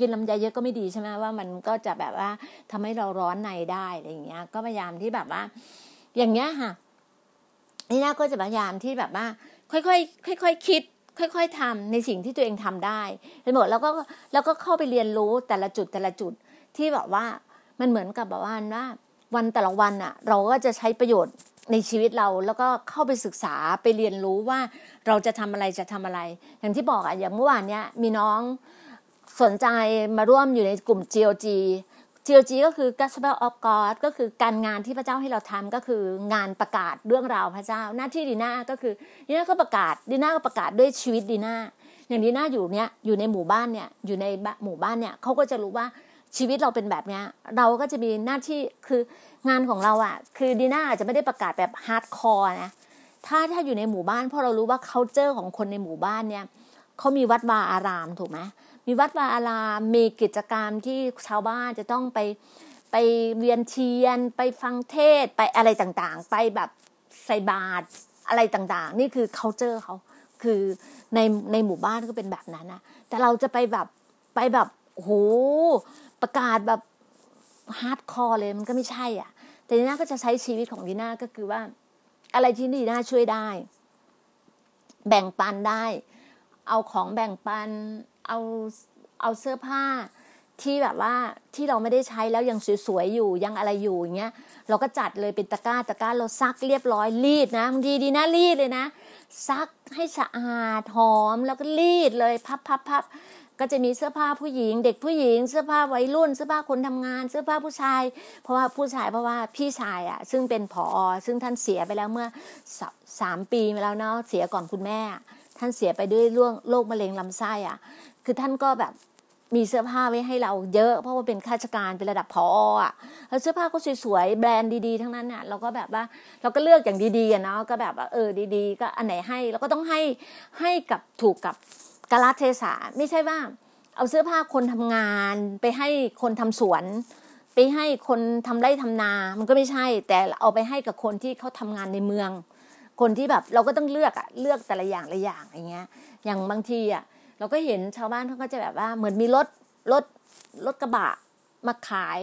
Speaker 1: กินลำไยเยอะก็ไม่ดีใช่ไหมว่ามันก็จะแบบว่าทำให้เราร้อนในได้อะไรอย่างเงี้ย ก็พยายามที่แบบว่า อย่างเงี้ยค่ะนี่น่าก็จะพยายามที่แบบว่า ค่อยๆค่อยๆคิด ค่อยๆทำในสิ่งที่ตัวเองทำได้ไปหมดแล้วก็แล้วก็เข้าไปเรียนรู้แต่ละจุดแต่ละจุดที่แบบว่ามันเหมือนกับแบบว่าว่า วันแต่ละวันอะเราก็จะใช้ประโยชน์ในชีวิตเราแล้วก็เข้าไปศึกษาไปเรียนรู้ว่าเราจะทำอะไรจะทำอะไร อย่างที่บอกอะอย่างเมื่อวานเนี้ยมีน้องสนใจมาร่วมอยู่ในกลุ่ม GOG GOG ก็คือ Gospel of God ก็คือการงานที่พระเจ้าให้เราทำก็คืองานประกาศเรื่องราวพระเจ้า หน้าที่ดีน่าก็คือดีน่าก็ประกาศดีน่าก็ประกาศด้วยชีวิตดีน่าอย่างดีน่าอยู่เนี้ยอยู่ในหมู่บ้านเนี่ยอยู่ในหมู่บ้านเนี่ยเขาก็จะรู้ว่าชีวิตเราเป็นแบบเนี้ยเราก็จะมีหน้าที่คืองานของเราอะค่ะ คือดีน่าอาจจะไม่ได้ประกาศแบบ hardcore นะถ้าถ้าอยู่ในหมู่บ้านเพราะเรารู้ว่า c u เจอร์ของคนในหมู่บ้านเนี่ยเขามีวัดวาอารามถูกไหม มีวัดวาอารามมีกิจกรรมที่ชาวบ้านจะต้องไปไปเวียนเทียน ไปฟังเทศน์ไปอะไรต่างๆ ไปแบบใส่บาตรอะไรต่างๆ นี่คือ culture เขาคือในในหมู่บ้านก็เป็นแบบนั้นนะแต่เราจะไปแบบไปแบบโหประกาศแบบ hardcore เลยมันก็ไม่ใช่อะ แต่ดีน่าก็จะใช้ชีวิตของดีน่าก็คือว่า อะไรที่ดีน่าช่วยได้ แบ่งปันได้ เอาของแบ่งปัน เอาเอาเสื้อผ้าที่แบบว่าที่เราไม่ได้ใช้แล้วยังสวยๆอยู่ยังอะไรอยู่อย่างเงี้ยเราก็จัดเลยเป็นตะกร้าตะกร้าเราซักเรียบร้อยรีดนะบางทีดีนะรีดเลยนะ ซักให้สะอาดหอมแล้วก็รีดเลยพับพับพับก็จะมีเสื้อผ้าผู้หญิง เด็กผู้หญิง เสื้อผ้าวัยรุ่น เสื้อผ้าคนทำงาน เสื้อผ้าผู้ชาย เพราะว่าผู้ชายเพราะว่าพี่ชายอะ ซึ่งเป็นผอซึ่งท่านเสียไปแล้วเมื่อสามปีมาแล้วเนาะเสียก่อนคุณแม่ ท่านเสียไปด้วยร่วงโรคมะเร็งลำไส้อะ คือท่านก็แบบมีเสื้อผ้าไว้ให้เราเยอะ เพราะว่าเป็นข้าราชการเป็นระดับพออะแล้วเสื้อผ้าก็สวยๆแบรนด์ดีๆทั้งนั้นเนี่ยเราก็แบบว่าเราก็เลือกอย่างดีๆเนาะก็แบบว่าเออดีๆ ก็อันไหนให้เราก็ต้องให้ให้กับถูกกับกาลเทศะไม่ใช่ว่า เอาเสื้อผ้าคนทำงาน ไปให้คนทำสวน ไปให้คนทำไร่ทำนา มันก็ไม่ใช่ แต่เอาไปให้กับคนที่เขาทำงานในเมือง คนที่แบบเราก็ต้องเลือกอะเลือกแต่ละอย่างละอย่างอย่างเงี้ยอย่างบางทีอะ เราก็เห็นชาวบ้านเขาก็จะแบบว่าเหมือนมีรถรถรถกระบะมาขาย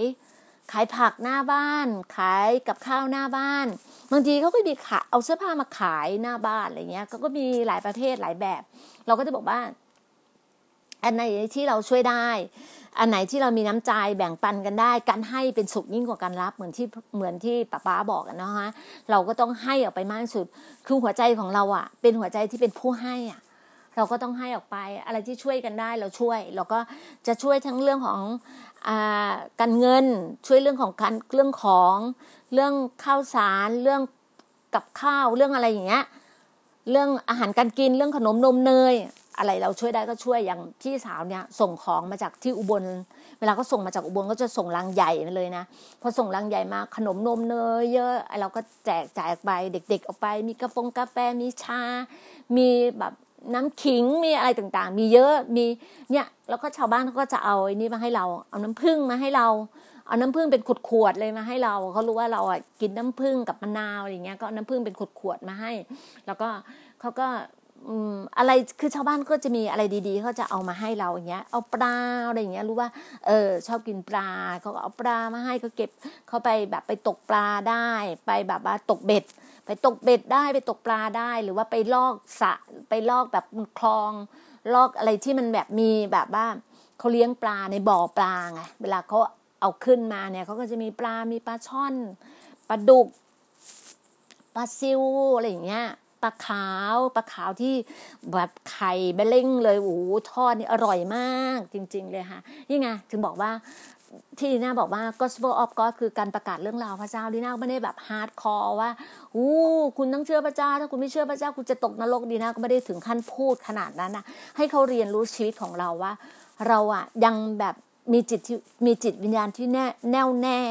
Speaker 1: ขายผักหน้าบ้าน ขายกับข้าวหน้าบ้าน บางทีเขาก็มีขายเอาเสื้อผ้ามาขายหน้าบ้านอะไรเงี้ยเขาก็มีหลายประเภทหลายแบบ เราก็จะบอกว่าอันไหนที่เราช่วยได้ อันไหนที่เรามีน้ำใจแบ่งปันกันได้ การให้เป็นสุขยิ่งกว่าการรับเหมือนที่เหมือนที่ป้าป้าบอกกันนะฮะ เราก็ต้องให้ออกไปมากที่สุด คือหัวใจของเราอะ เป็นหัวใจที่เป็นผู้ให้อะ เราก็ต้องให้ออกไป อะไรที่ช่วยกันได้เราช่วย เราก็จะช่วยทั้งเรื่องของอการเงิน ช่วยเรื่องของการเรื่องของ เรื่องข้าวสารเรื่องกับข้าวเรื่องอะไรอย่างเงี้ย เรื่องอาหารการกินเรื่องขนมนมเนยอะไรเราช่วยได้ก็ช่วยอย่างพี่สาวเนี่ยส่งของมาจากที่อุบล เวลาก็ส่งมาจากอุบลก็จะส่งลังใหญ่เลยนะพอส่งลังใหญ่มาขนมนมเนยเยอะเราก็แจกจ่ายไปเด็ก ๆ ออกไป มีกาแฟกาแฟมีชา มีแบบ น้ำขิงมีอะไรต่างๆ มีเยอะมีเนี่ยแล้วก็ชาวบ้านเขาก็จะเอาไอ้นี่มาให้เรา เอาน้ำผึ้งมาให้เรา เอาน้ำผึ้งเป็นขวดๆเลยมาให้เราเขารู้ว่าเราอะกินน้ำผึ้งกับมะนาวอะไรเงี้ยก็น้ำผึ้งเป็นขวดๆมาให้ แล้วก็เขาก็อะไรคือชาวบ้านก็จะมีอะไรดีๆเขาจะเอามาให้เราอย่างเงี้ย เอาปลาอะไรอย่างเงี้ยรู้ว่าเออชอบกินปลาเขาก็เอาปลามาให้เขาเก็บเขาไปแบบไปตกปลาได้ ไปแบบว่าตกเบ็ด ไปตกเบ็ดได้ไปตกปลาได้ หรือว่าไปลอกสะไปลอกแบบคลองลอกอะไรที่มันแบบมีแบบว่าเขาเลี้ยงปลาในบ่อปลาไงเวลาเขาเอาขึ้นมาเนี่ยเขาก็จะมีปลา มีปลาช่อนปลาดุกปลาซิวอะไรอย่างเงี้ยปลาขาวปลาขาวที่แบบไข่เบลเล่งเลยโอ้โหทอดนี่อร่อยมากจริง ๆ เลยค่ะนี่ไงถึงบอกว่า ที่ดีน่าบอกว่า gospel of God คือการประกาศเรื่องราวพระเจ้าดีน่าไม่ได้แบบ hardcore ว่าอู้คุณต้องเชื่อพระเจ้า ถ้าคุณไม่เชื่อพระเจ้าคุณจะตกนรกดีน่าก็ไม่ได้ถึงขั้นพูดขนาดนั้นนะให้เขาเรียนรู้ชีวิตของเราว่า เราอะยังแบบมีจิตที่มีจิตวิญญาณที่แน่แน่วแน่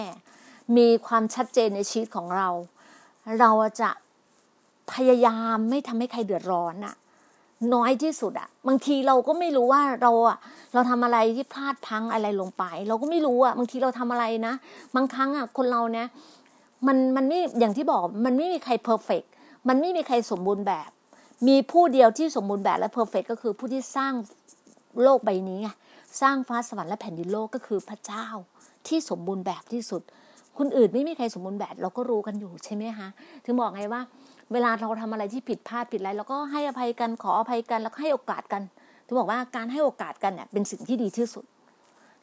Speaker 1: มีความชัดเจนในชีวิตของเรา เราจะพยายามไม่ทำให้ใครเดือดร้อนอะ น้อยที่สุดอะบางทีเราก็ไม่รู้ว่าเราอะเราทำอะไรที่พลาดพังอะไรลงไป เราก็ไม่รู้อะบางทีเราทำอะไรนะ บางครั้งอะคนเราเนี่ยมันมันไม่อย่างที่บอกมันไม่มีใคร perfect มันไม่มีใครสมบูรณ์แบบ มีผู้เดียวที่สมบูรณ์แบบและ perfect ก็คือผู้ที่สร้างโลกใบนี้ไงสร้างฟ้าสวรรค์และแผ่นดินโลกก็คือพระเจ้าที่สมบูรณ์แบบที่สุด คนอื่นไม่มีใครสมบูรณ์แบบเราก็รู้กันอยู่ใช่ไหมคะถึงบอกไงว่า เวลาเราทำอะไรที่ผิดพลาดผิดอะไรเราก็ให้อภัยกันขออภัยกันแล้วให้โอกาสกันถึงบอกว่าการให้โอกาสกันเนี่ยเป็นสิ่งที่ดีที่สุด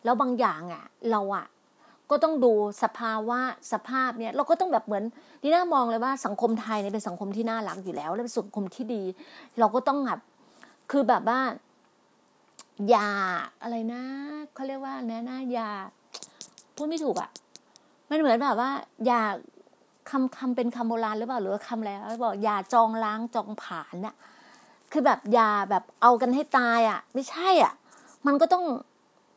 Speaker 1: แล้วบางอย่างอะ เราอะก็ต้องดูสภาวะสภาพเนี่ย เราก็ต้องแบบเหมือนที่น่ามองเลยว่าสังคมไทยเนี่ยเป็นสังคมที่น่ารักอยู่แล้ว และเป็นสังคมที่ดี เราก็ต้องแบบคือแบบว่าอย่าอะไรนะเขาเรียกว่าแน่นะอย่าพูดไม่ถูกอะ มันเหมือนแบบว่า อย่า คำคำเป็นคำโบราณหรือเปล่าหรือคำอะไรบอกอย่าจองล้างจองผ่านน่ะคือแบบอย่าแบบเอากันให้ตายอะไม่ใช่อะ มันก็ต้อง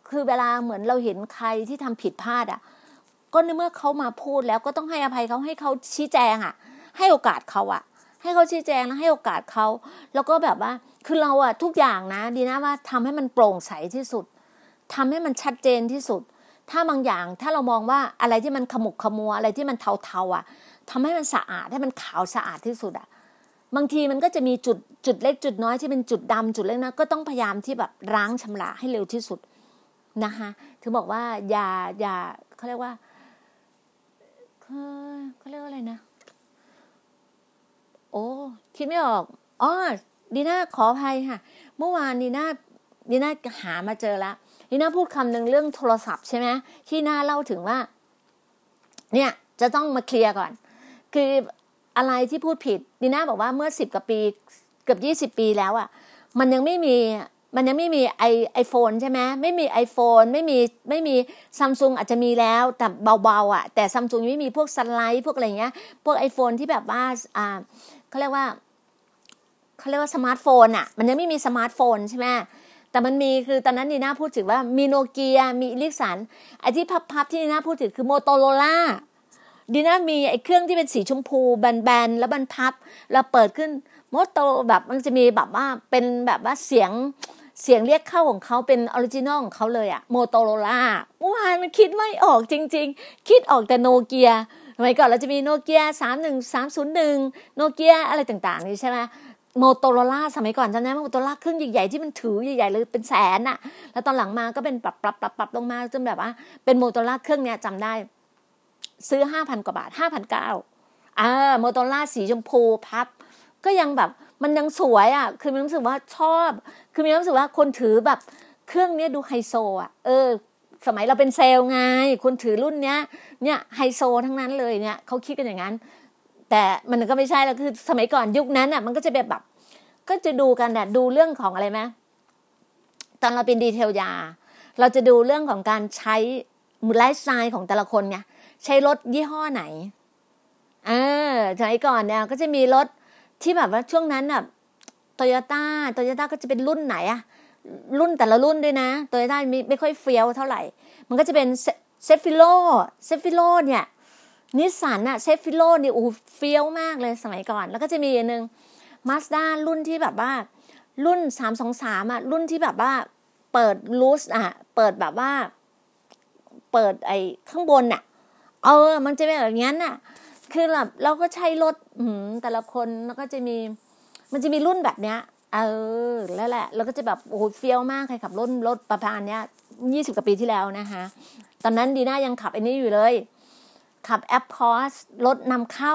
Speaker 1: คือเวลาเหมือนเราเห็นใครที่ทำผิดพลาดอะก็ในเมื่อเขามาพูดแล้วก็ต้องให้อภัยเขาให้เขาชี้แจงอะให้โอกาสเขาอะให้เขาชี้แจงแล้วให้โอกาสเขาแล้วก็แบบว่าคือเราอะทุกอย่างนะ ดีนะว่าทำให้มันโปร่งใสที่สุดทำให้มันชัดเจนที่สุด ถ้าบางอย่างถ้าเรามองว่าอะไรที่มันขมุกขมัวอะไรที่มันเทาๆอะทำให้มันสะอาดให้มันขาวสะอาดที่สุดอะบางทีมันก็จะมีจุดจุดเล็กจุดน้อยที่เป็นจุดดำจุดเล็กนะก็ต้องพยายามที่แบบล้างชำระให้เร็วที่สุดนะคะถึงบอกว่าอย่าอย่าเขาเรียกว่าเขาเรียกว่าอะไรนะ โอ้คิดไม่ออกอ๋อดีน่าขออภัยค่ะ เมื่อวานดีน่าดีน่าหามาเจอแล้ว นี่น่าพูดคำหนึ่งเรื่องโทรศัพท์ใช่ไหมที่น่าเล่าถึงว่า เนี่ยจะต้องมาเคลียร์ก่อน คืออะไรที่พูดผิดดีน่าบอกว่าเมื่อสิบกว่าปีเกือบยี่สิบปีแล้วอะ่ะ มันยังไม่มีมันยังไม่มีไอไอโฟนใช่ไหมไม่มี iPhone ไม่มีไม่มีซัมซุงอาจจะมีแล้วแต่เบาๆอะ่ะ แต่ซัมซุงไม่มีพวกสไลด์พวกอะไรเงี้ย พวก iPhone ที่แบบว่าอ่าเขาเรียกว่าเขาเรียกว่าสมาร์ทโฟนอะ มันยังไม่มีสมาร์ทโฟนใช่ไหม แต่มันมีคือตอนนั้นดีน่าพูดถึงว่ามีโนเกียมีอีริคสันไอที่พับๆที่ดีน่าพูดถึงคือโมโตโรล่าดีน่ามีไอเครื่องที่เป็นสีชมพูแบนๆแล้วบันพับแล้วเปิดขึ้นโมโตแบบมันจะมีแบบว่าเป็นแบบว่าเสียงเสียงเรียกเข้าของเขาเป็น original ของเขาเลยอะโมโตโรล่าเมื่อวานมันคิดไม่ออกจริง ๆ คิดออกแต่โนเกียสมัยก่อนเราจะมีโนเกียสามหนึ่งสามศูนย์หนึ่งโนเกียอะไรต่างๆนี่ใช่ไหม โมโตโรล่าสมัยก่อนจำได้ไหมโมโตโรล่าเครื่องใหญ่ๆที่มันถือใหญ่ๆเลยเป็นแสนอะแล้วตอนหลังมาก็เป็นปรับปรับปรับปรับลงมาจนแบบว่าเป็นโมโตโรล่าเครื่องเนี้ยจำได้ ซื้อห้าพันกว่าบาทห้าพันเก้าอ่าโมโตโรล่าสีชมพูพับ ก็ยังแบบมันยังสวยอะ่ะคือมีรู้สึกว่าชอบ คือมีรู้สึกว่าคนถือแบบเครื่องเนี้ยดูไฮโซอะ่ะเออสมัยเราเป็นเซลไง คนถือรุ่นเนี้ยเนี่ยไฮโซทั้งนั้นเลยเนี่ยเขาคิดกันอย่างนั้น แต่มันก็ไม่ใช่แล้วคือสมัยก่อนยุคนั้นอะ มันก็จะแบบแบบก็จะดูกันแต่ดูเรื่องของอะไรไหมตอนเราเป็นดีเทลยา เราจะดูเรื่องของการใช้ไลฟ์สไตล์ของแต่ละคนไงใช้รถยี่ห้อไหนเออสมัยก่อนเนี่ยก็จะมีรถที่แบบว่าช่วงนั้นแบบโตโยต้าโตโยต้าก็จะเป็นรุ่นไหนอะรุ่นแต่ละรุ่นด้วยนะโตโยต้าไม่ไม่ค่อยเฟี้ยวเท่าไหร่ มันก็จะเป็นเซฟิโร่เซฟิโร่เนี่ย นิสสันอะเซฟิโร่เนี่ยอู้เฟี้ยวมากเลยสมัยก่อน แล้วก็จะมีอันหนึ่งมาสด้ารุ่นที่แบบว่า รุ่นสามสองสามอะรุ่นที่แบบว่า เปิด roof อะเปิดแบบว่า เปิดไอ้ข้างบนอะเออ มันจะเป็นแบบนี้น่ะคือแบบเราก็ใช้รถแต่ละคนแล้วก็จะมี มันจะมีรุ่นแบบเนี้ย เออ แล้วแหละ แล้วก็จะแบบโอ้โหเฟี้ยวมากใครขับรถรถประมาณเนี้ยยี่สิบกว่าปีที่แล้วนะคะ ตอนนั้นดีน่ายังขับอันนี้อยู่เลย ขับแอปคอสรถนำเข้า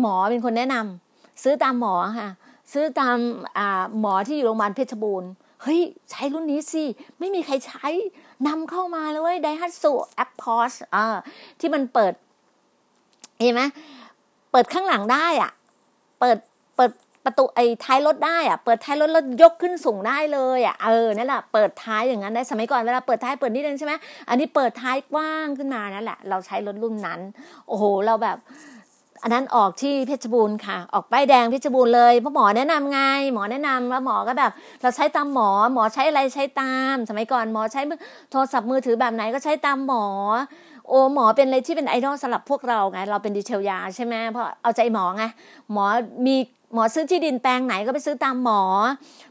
Speaker 1: หมอเป็นคนแนะนำซื้อตามหมอค่ะ ซื้อตามหมอที่อยู่โรงพยาบาลเพชรบูรณ์เฮ้ย ใช้รุ่นนี้สิ ไม่มีใครใช้นำเข้ามาเลยไดฮัตสุแอปพอสอ่าที่มันเปิด เห็นไหมเปิดข้างหลังได้อะเปิดเปิด ประตูไอ้ท้ายรถได้อะเปิดท้ายรถแล้วยกขึ้นสูงได้เลยอะเออนั่นแหละเปิดท้ายอย่างนั้นได้สมัยก่อนเวลาเปิดท้ายเปิดนิดนึงใช่ไหมอันนี้เปิดท้ายกว้างขึ้นมานั่นแหละ เราใช้รถรุ่นนั้น โอ้โห เราแบบ อันนั้นออกที่เพชรบูรณ์ค่ะ ออกป้ายแดงเพชรบูรณ์เลยเพราะหมอแนะนำไง หมอแนะนำว่าหมอก็แบบ เราใช้ตามหมอ หมอใช้อะไรใช้ตาม สมัยก่อนหมอใช้โทรศัพท์มือถือแบบไหนก็ใช้ตามหมอโอ้หมอเป็นอะไรที่เป็นไอดอลสำหรับพวกเราไง เราเป็นดีเทลยาใช่ไหมเพราะเอาใจหมอไง หมอมี หมอซื้อที่ดินแปลงไหนก็ไปซื้อตามหมอ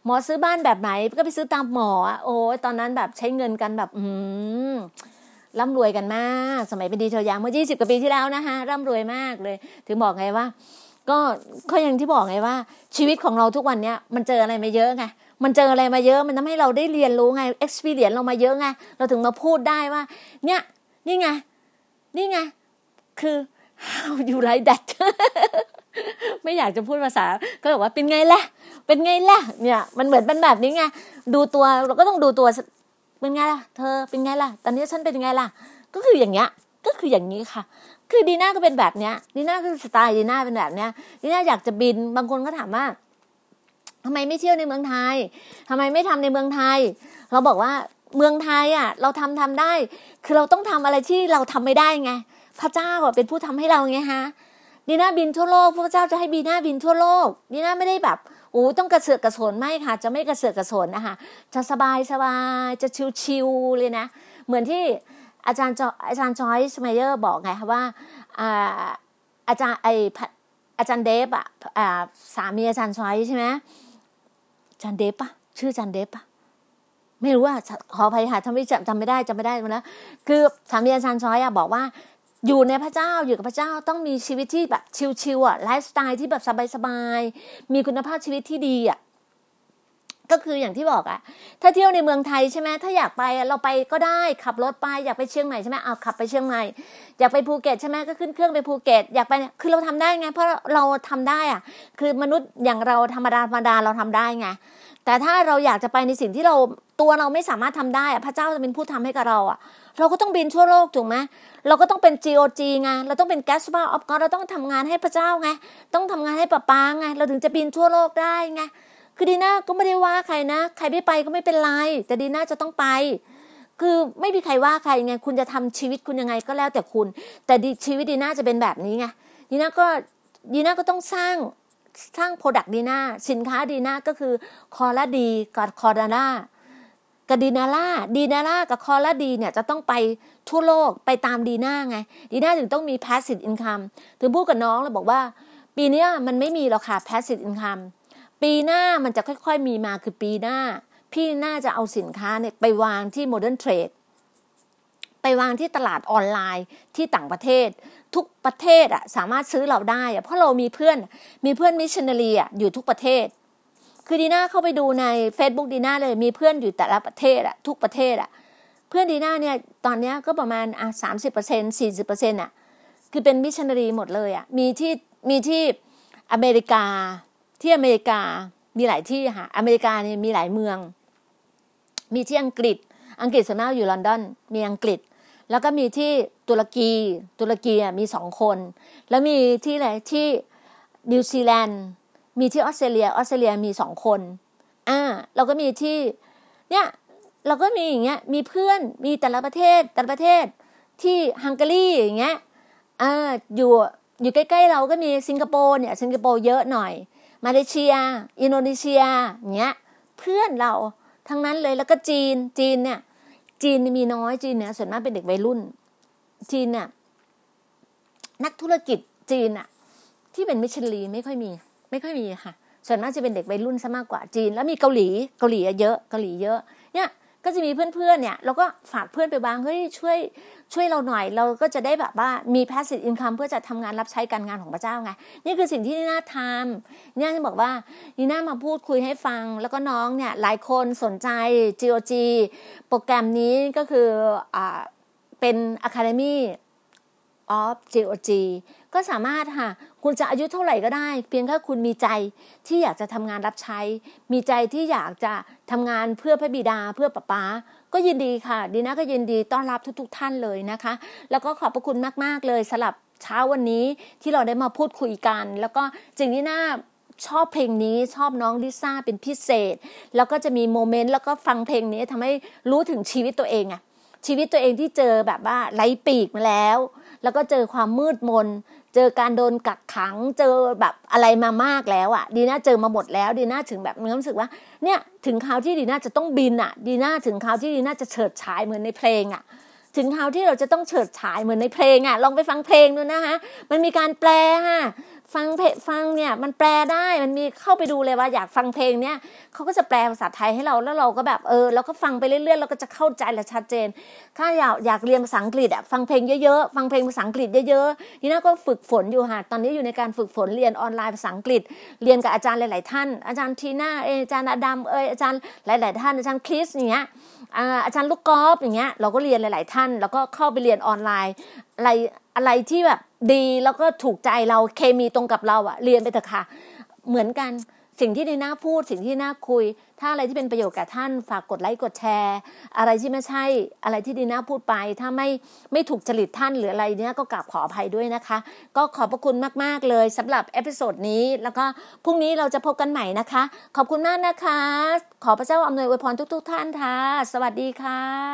Speaker 1: หมอซื้อบ้านแบบไหนก็ไปซื้อตามหมอ โอ้ตอนนั้นแบบใช้เงินกันแบบ อืมร่ำรวยกันมาก สมัยเป็นดีเทลยาเมื่อยี่สิบกว่าปีที่แล้วนะคะร่ำรวยมากเลย ถึงบอกไงว่า ก็ก็อย่างที่บอกไงว่า ชีวิตของเราทุกวันเนี้ยมันเจออะไรมาเยอะไงมันเจออะไรมาเยอะมันทำให้เราได้เรียนรู้ไง experience เรามาเยอะไงเราถึงมาพูดได้ว่า เนี่ย นี่ไง นี่ไง คือ how you like that ไม่อยากจะพูดภาษา ก็บอกว่าเป็นไงล่ะ เป็นไงล่ะ เนี่ย มันเหมือนเป็นแบบนี้ไง ดูตัวเราก็ต้องดูตัว เป็นไงล่ะ เธอ เป็นไงล่ะ ตอนนี้ฉันเป็นไงล่ะ ก็คืออย่างเงี้ย ก็คืออย่างนี้ค่ะ คือดีน่าก็เป็นแบบเนี้ย ดีน่าคือสไตล์ดีน่าเป็นแบบเนี้ย ดีน่าอยากจะบิน บางคนก็ถามว่าทำไมไม่เที่ยวในเมืองไทยทำไมไม่ทำในเมืองไทย เราบอกว่าเมืองไทยอะ เราทำทำได้ คือเราต้องทำอะไรที่เราทำไม่ได้ไง พระเจ้าอะเป็นผู้ทำให้เราไงฮะ ดีน่าบินทั่วโลก พระเจ้าจะให้บีน่าบินทั่วโลกดีน่าไม่ได้แบบโอ้ต้องกระเสือกกระสนไม่ค่ะ จะไม่กระเสือกกระสนนะคะจะสบายสบายจะชิวๆเลยนะ เหมือนที่อาจารย์จออาจารย์จอยส์ไมเยอร์บอกไงคะว่าอาอาจารย์ไออาจารย์เดฟอะสามีอาจารย์จอยใช่ไหมอาจารย์เดฟปะชื่ออาจารย์เดฟปะไม่รู้ว่าขออภัยค่ะทำไม่จำไม่ได้จำไม่ได้มาแล้วคือสามีอาจารย์จอยซ์อะบอกว่า อยู่ในพระเจ้าอยู่กับพระเจ้าต้องมีชีวิตที่แบบชิลๆอะไลฟ์สไตล์ที่แบบสบายๆมีคุณภาพชีวิตที่ดีอะก็คืออย่างที่บอกอะถ้าเที่ยวในเมืองไทยใช่ไหมถ้าอยากไปเราไปก็ได้ขับรถไปอยากไปเชียงใหม่ใช่ไหมเอาขับไปเชียงใหม่อยากไปภูเก็ตใช่ไหมก็ขึ้นเครื่องไปภูเก็ตอยากไปคือเราทำได้ไง เพราะเราทำได้อะคือมนุษย์อย่างเราธรรมดาธรรมดาเราทำได้ไงแต่ถ้าเราอยากจะไปในสิ่งที่เราตัวเราไม่สามารถทำได้อะพระเจ้าจะเป็นผู้ทำให้กับเราอะ เราก็ต้องบินทั่วโลกถูกไหมเราก็ต้องเป็น GOG ไงเราต้องเป็น g a s p e r of God เราต้องทำงานให้พระเจ้าไงต้องทำงานให้ป้าปาไงเราถึงจะบินทั่วโลกได้ไงคือดีน่าก็ไม่ได้ว่าใครนะ ใครไม่ไปก็ไม่เป็นไรแต่ดีน่าจะต้องไป คือไม่มีใครว่าใครไงคุณจะทำชีวิตคุณยังไงก็แล้วแต่คุณ แต่ชีวิตดีน่าจะเป็นแบบนี้ไงดีน่าก็ดีน่าก็ต้องสร้างสร้าง product ดีน่าสินค้าดีน่าก็คือคอร์ดีกับคอร์ดาน่า กับดีนาล่าดีนาล่ากับคอร์ดีเนี่ยจะต้องไปทั่วโลกไปตามดีน่าไง ดีน่าถึงต้องมี passive income ถึงพูดกับน้องแล้วบอกว่า ปีนี้มันไม่มีหรอกค่ะ passive income ปีหน้ามันจะค่อย ๆ มีมาคือปีหน้า ดีน่าจะเอาสินค้าเนี่ยไปวางที่ modern trade ไปวางที่ตลาดออนไลน์ที่ต่างประเทศ ทุกประเทศอะสามารถซื้อเราได้อะเพราะเรามีเพื่อนมีเพื่อนมิชชันนารีอะอยู่ทุกประเทศ คือดีน่าเข้าไปดูใน Facebook ดีน่าเลยมีเพื่อนอยู่แต่ละประเทศอะทุกประเทศอะเพื่อนดีน่าเนี่ยตอนนี้ก็ประมาณอะสามสิบเปอร์เซ็นต์สี่สิบเปอร์เซ็นต์อะคือเป็นมิชชันนารีหมดเลยอะมีที่มีที่อเมริกาที่อเมริกามีหลายที่ค่ะอเมริกาเนี่ยมีหลายเมือง มีที่อังกฤษ อังกฤษส่วนมากอยู่ลอนดอนมีอังกฤษ แล้วก็มีที่ตุรกีตุรกีมีสองคน แล้วมีที่อะไรที่นิวซีแลนด์ มีที่ออสเตรเลียออสเตรเลียมีสองคนอ่าเราก็มีที่เนี่ยเราก็มีอย่างเงี้ยมีเพื่อนมีแต่ละประเทศแต่ละประเทศที่ฮังการีอย่างเงี้ยอ่าอยู่อยู่ใกล้ๆเราก็มีสิงคโปร์เนี่ยสิงคโปร์เยอะหน่อย มาเลเซีย อินโดนีเซียอย่างเงี้ยเพื่อนเราทั้งนั้นเลยแล้วก็จีนจีนเนี่ยจีนมีน้อยจีนเนี่ยส่วนมากเป็นเด็กวัยรุ่น จีนเนี่ยนักธุรกิจจีนอะที่เป็นมิชลีไม่ค่อยมี ไม่ค่อยมีค่ะ ส่วนมากจะเป็นเด็กวัยรุ่นซะมากกว่าจีน แล้วมีเกาหลีเกาหลีเยอะเกาหลีเยอะเนี่ยก็จะมีเพื่อนๆเนี่ยเราก็ฝากเพื่อนไปบ้างเฮ้ยช่วยช่วยเราหน่อย เราก็จะได้แบบว่ามี passive income เพื่อจะทำงานรับใช้การงานของพระเจ้าไง นี่คือสิ่งที่นี่น่าทำนี่น่าจะบอกว่านี่น่ามาพูดคุยให้ฟัง แล้วก็น้องเนี่ยหลายคนสนใจ GOG โปรแกรมนี้ก็คืออ่าเป็น Academy of GOG ก็สามารถค่ะ คุณจะอายุเท่าไหร่ก็ได้ เพียงแค่คุณมีใจที่อยากจะทำงานรับใช้ มีใจที่อยากจะทำงานเพื่อพระบิดาเพื่อป้าป้า ก็ยินดีค่ะ ดีนะก็ยินดีต้อนรับทุกๆทท่านเลยนะคะ แล้วก็ขอบพระคุณมากๆเลยสำหรับเช้าวันนี้ที่เราได้มาพูดคุยกัน แล้วก็จริงที่น่าชอบเพลงนี้ชอบน้องลิซ่าเป็นพิเศษ แล้วก็จะมีโมเมนต์แล้วก็ฟังเพลงนี้ทำให้รู้ถึงชีวิตตัวเองอะชีวิตตัวเองที่เจอแบบว่าไร้ปีกมาแล้ว แล้วก็เจอความมืดมน เจอการโดนกักขัง เจอแบบอะไรมามากแล้วอะ่ะ ดีน่าเจอมาหมดแล้ว ดีน่าถึงแบบมีความรู้สึกว่า เนี่ยถึงคราวที่ดีน่าจะต้องบินอะ่ะ ดีน่าถึงคราวที่ดีน่าจะเฉิดฉายเหมือนในเพลงอะ่ะ ถึงคราวที่เราจะต้องเฉิดฉายเหมือนในเพลงอะ่ะ ลองไปฟังเพลงดูนะคะมันมีการแปลฮะ ฟังเพลฟังเนี่ยมันแปลได้มันมีเข้าไปดูเลยว่าอยากฟังเพลงเนี่ยเขาก็จะแปลภาษาไทยให้เราแล้วเราก็แบบเออเราก็ฟังไปเรื่อยๆเราก็จะเข้าใจและชัดเจน ถ้าอยากอยากเรียนภาษาอังกฤษอะฟังเพลงเยอะๆฟังเพลงภาษาอังกฤษเยอะๆนี่น่าก็ฝึกฝนอยู่ค่ะตอนนี้อยู่ในการฝึกฝนเรียนออนไลน์ภาษาอังกฤษ เรียนกับอาจารย์หลาย ๆ ท่าน อาจารย์ทีน่าเออาจารย์อดัมเอออาจารย์หลาย ๆ ท่านอาจารย์คริสอย่างเงี้ยอาจารย์ลูกกอล์ฟอย่างเงี้ยเราก็เรียนหลาย ๆ ท่าน แล้วก็เข้าไปเรียนออนไลน์อะไรอะไรที่แบบดีแล้วก็ถูกใจเราเคมีตรงกับเราอะเรียนไปเถอะค่ะ เหมือนกันสิ่งที่ดีน่าพูดสิ่งที่ดีน่าคุย ถ้าอะไรที่เป็นประโยชน์แก่ท่านฝากกดไลค์กดแชร์ อะไรที่ไม่ใช่อะไรที่ดีน่าพูดไป ถ้าไม่ไม่ถูกจริตท่านหรืออะไรเนี้ยก็กราบขออภัยด้วยนะคะ ก็ขอบพระคุณมาก ๆ เลยสำหรับ episode นี้ แล้วก็พรุ่งนี้เราจะพบกันใหม่นะคะ ขอบคุณมากนะคะ ขอพระเจ้าอำนวยอวยพรทุก ๆ ท่านค่ะ สวัสดีค่ะ